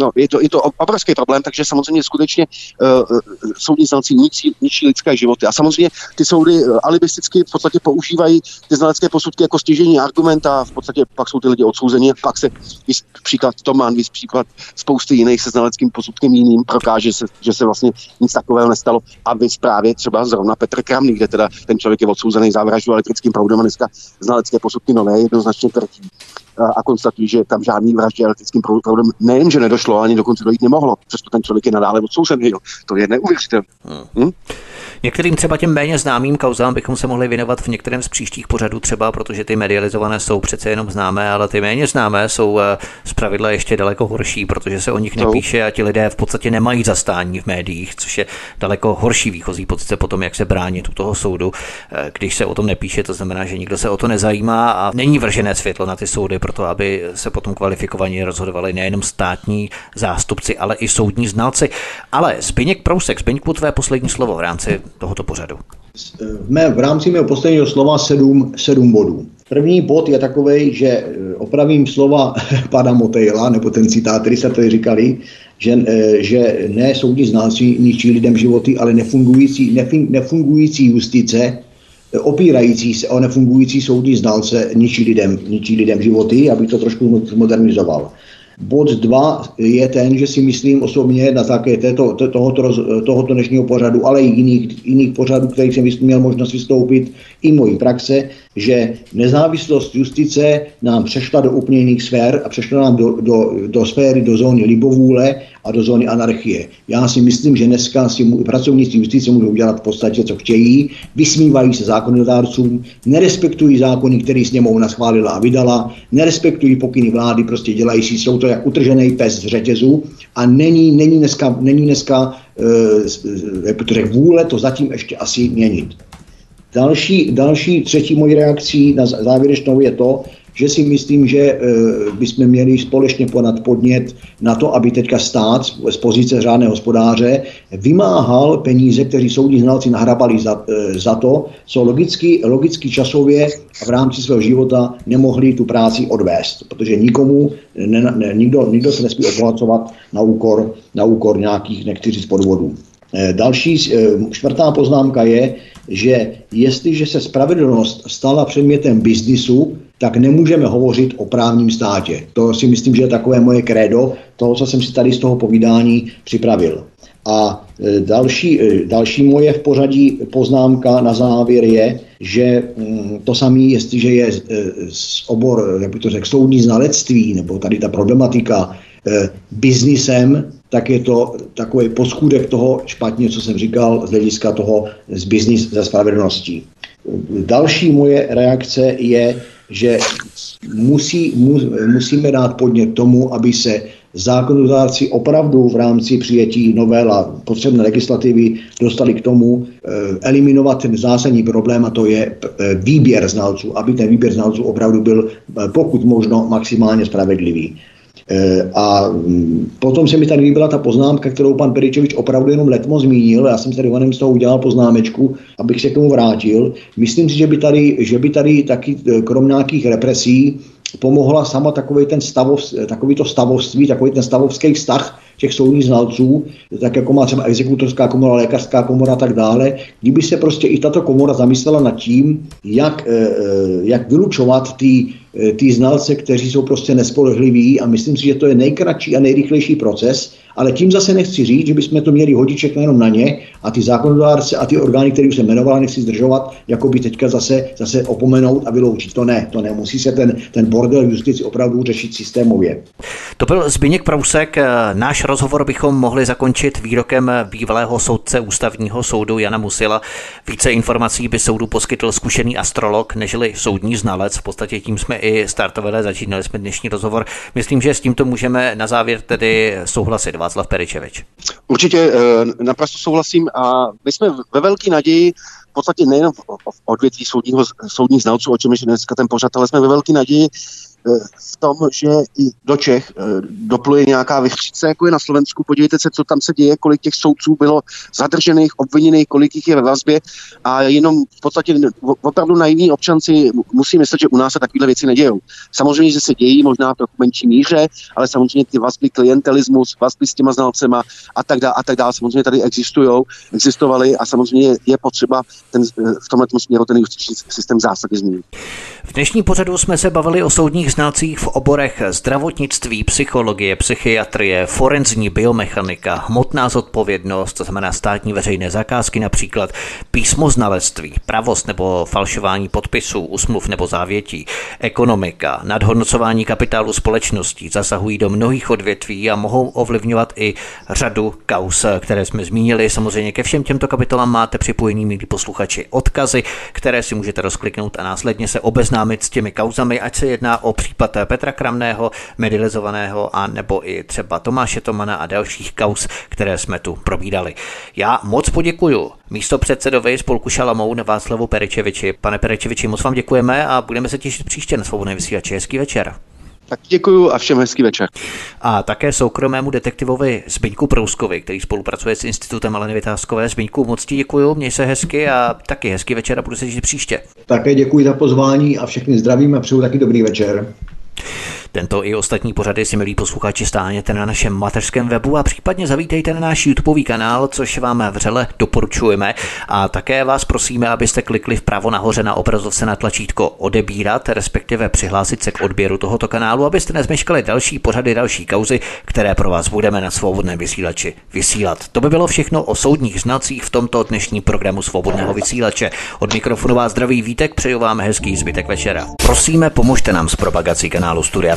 no, je to, je to obrovský problém, takže samozřejmě skutečně uh, soudní znalci ničí, ničí lidské životy. A samozřejmě ty soudy alibisticky v podstatě používají ty znalecké posudky jako stěžení argument a v podstatě pak jsou ty lidi odsouzeni, pak se příklad Tomán, víc příklad spousty jiných se znaleckým posudkem jiným prokáže se, že se vlastně nic takového nestalo. A vy právě třeba zrovna Petr Kramný, kde teda ten člověk je odsouzený za vraždu elektrickým proudem a dneska znalecké posudky nové jednoznačně tvrdí a konstatují, že tam žádný vraždě elektrickým proudem nejen, že nedošlo, ani dokonce dojít nemohlo. Přesto ten člověk je nadále odsouzený. Jo. To je neuvěřitelné. Hmm. Některým třeba těm méně známým kauzám bychom se mohli věnovat v některém z příštích pořadů třeba, protože ty medializované jsou přece jenom známé, ale ty méně známé jsou eh, z pravidla ještě daleko horší, protože se o nich nepíše a ti lidé v podstatě nemají zastání v médiích, což je daleko horší výchozí pozice potom, jak se bránit u toho soudu, eh, když se o tom nepíše, to znamená, že nikdo se o to nezajímá a není vržené světlo na ty soudy, proto aby se potom kvalifikovaně rozhodovali nejenom státní zástupci, ale i soudní znalci. Ale Zbyněk Prousek, Zbyňku, tvé poslední slovo v rámci tohoto pořadu. V, mé, v rámci mého posledního slova sedm, sedm bodů. První bod je takový, že eh, opravím slova pana Motejla, nebo ten citát, který se tady říkali, že, eh, že ne soudní znalci ničí lidem životy, ale nefungující, nefungující justice opírající se o nefungující soudní znalce ničí lidem, ničí lidem životy, aby to trošku modernizoval. Bod dva je ten, že si myslím osobně na také této, tohoto, tohoto dnešního pořadu, ale i jiných, jiných pořadů, kterých jsem měl možnost vystoupit, i mojí praxe, že nezávislost justice nám přešla do úplně jiných sfér a přešla nám do, do, do sféry, do zóny libovůle a do zóny anarchie. Já si myslím, že dneska si pracovníci justice můžou dělat v podstatě, co chtějí, vysmívají se zákonodárcům, nerespektují zákony, které sněmovna schválila a vydala, nerespektují pokyny vlády, prostě dělají si, jsou to jak utržený pes z řetězu a není, není dneska, není dneska e, vůle to zatím ještě asi měnit. Další, další třetí mojí reakcí na závěrečnou je to, že si myslím, že e, bychom měli společně podat podnět na to, aby teďka stát z pozice řádného hospodáře vymáhal peníze, které soudní znalci nahrabali za, e, za to, co logicky, logicky časově v rámci svého života nemohli tu práci odvést, protože nikomu, ne, ne, nikdo, nikdo se nesmí obohacovat na úkor, na úkor nějakých, nechci podvodů. E, další, čtvrtá poznámka je, že jestliže se spravedlnost stala předmětem biznisu, tak nemůžeme hovořit o právním státě. To si myslím, že je takové moje krédo, toho, co jsem si tady z toho povídání připravil. A e, další, e, další moje v pořadí poznámka na závěr je, že mm, to samé, jestliže je e, obor, jak by to řekl, soudní znalectví, nebo tady ta problematika biznisem, tak je to takový poskudek toho špatně, co jsem říkal z hlediska toho z biznis ze spravedlností. Další moje reakce je, že musí, mu, musíme dát podnět tomu, aby se zákonodárci opravdu v rámci přijetí novel a potřebné legislativy dostali k tomu eh, eliminovat ten zásadní problém a to je eh, výběr znalců, aby ten výběr znalců opravdu byl eh, pokud možno maximálně spravedlivý. A mm, potom se mi tady líbila ta poznámka, kterou pan Peričevič opravdu jenom letmo zmínil. Já jsem tady z toho udělal poznámečku, abych se k tomu vrátil. Myslím si, že by tady, že by tady taky krom nějakých represí pomohla sama takový ten stavov, takový to stavovství, takový ten stavovský vztah těch soudních znalců, tak jako má třeba exekutorská komora, lékařská komora a tak dále, kdyby se prostě i tato komora zamyslela nad tím, jak, eh, eh, jak vylučovat ty Eh, ty znalce, kteří jsou prostě nespolehliví a myslím si, že to je nejkratší a nejrychlejší proces, ale tím zase nechci říct, že bychom to měli všechno jenom na ně a ty zákonodárce a ty orgány, které už jsem jmenoval, nechci zdržovat, jako by teďka zase, zase opomenout a vyloučit. To ne, to ne. Musí se ten, ten bordel justici opravdu řešit systémově. To byl Zbigněk Prousek. Náš rozhovor bychom mohli zakončit výrokem bývalého soudce ústavního soudu Jana Musila. Více informací by soudu poskytl zkušený astrolog, nežli soudní znalec. V podstatě tím jsme i startovali, začínali jsme dnešní rozhovor. Myslím, že s tímto můžeme na závěr tedy souhlasit. Václav Peričevič. Určitě eh, naprosto souhlasím a my jsme ve velké naději v podstatě nejen v odvětví soudního, soudních znalců, o čem je dneska ten pořad, ale jsme ve velké naději, v tom, že i do Čech eh, dopluje nějaká vychříce, jako je na Slovensku. Podívejte se, co tam se děje, kolik těch soudců bylo zadržených, obviněných, kolik jich je ve vazbě a jenom v podstatě opravdu naivní občanci musí myslet, že u nás se takovéhle věci nedějou. Samozřejmě, že se dějí možná v trochu menší míře, ale samozřejmě ty vazby, klientelismus, vazby s těma znalcema a tak dále, a tak dále, samozřejmě tady existují, existovaly a samozřejmě je potřeba ten, eh, v tomhle směru ten justiční systém zásadně změnit. V dnešní pořadu jsme se bavili o soudních znalcích v oborech zdravotnictví, psychologie, psychiatrie, forenzní biomechanika, hmotná zodpovědnost, to znamená státní veřejné zakázky například, písmo znalectví, pravost nebo falšování podpisů, usmluv nebo závětí, ekonomika, nadhodnocování kapitálu společností zasahují do mnohých odvětví a mohou ovlivňovat i řadu kaus, které jsme zmínili. Samozřejmě ke všem těmto kapitolám máte připojení, milí posluchači, odkazy, které si můžete rozkliknout a následně se obeznámit s těmi kauzami, ať se jedná o případ Petra Kramného, medilizovaného a nebo i třeba Tomáše Tomana a dalších kaus, které jsme tu probídali. Já moc poděkuju místo předsedovi spolku Šalamoun Václavu Peričeviči. Pane Peričeviči, moc vám děkujeme a budeme se těšit příště na svobodné vysílači. Hezký večer. Tak děkuju a všem hezký večer. A také soukromému detektivovi Zbyňku Prouskovi, který spolupracuje s Institutem Aleny Vytázkové. Zbyňku, moc ti děkuju, měj se hezky a taky hezký večer a budu se těšit příště. Také děkuji za pozvání a všechny zdravím a přeju taky dobrý večer. Tento i ostatní pořady si milí posluchači stáhněte na našem mateřském webu a případně zavítejte na náš YouTube kanál, což vám vřele doporučujeme. A také vás prosíme, abyste klikli vpravo nahoře na obrazovce na tlačítko odebírat, respektive přihlásit se k odběru tohoto kanálu, abyste nezmeškali další pořady, další kauzy, které pro vás budeme na svobodném vysílači vysílat. To by bylo všechno o soudních znacích v tomto dnešním programu svobodného vysílače. Od mikrofonu vás zdraví Vítek, přeju vám hezký zbytek večera. Prosíme, pomožte nám s propagací kanálu Studia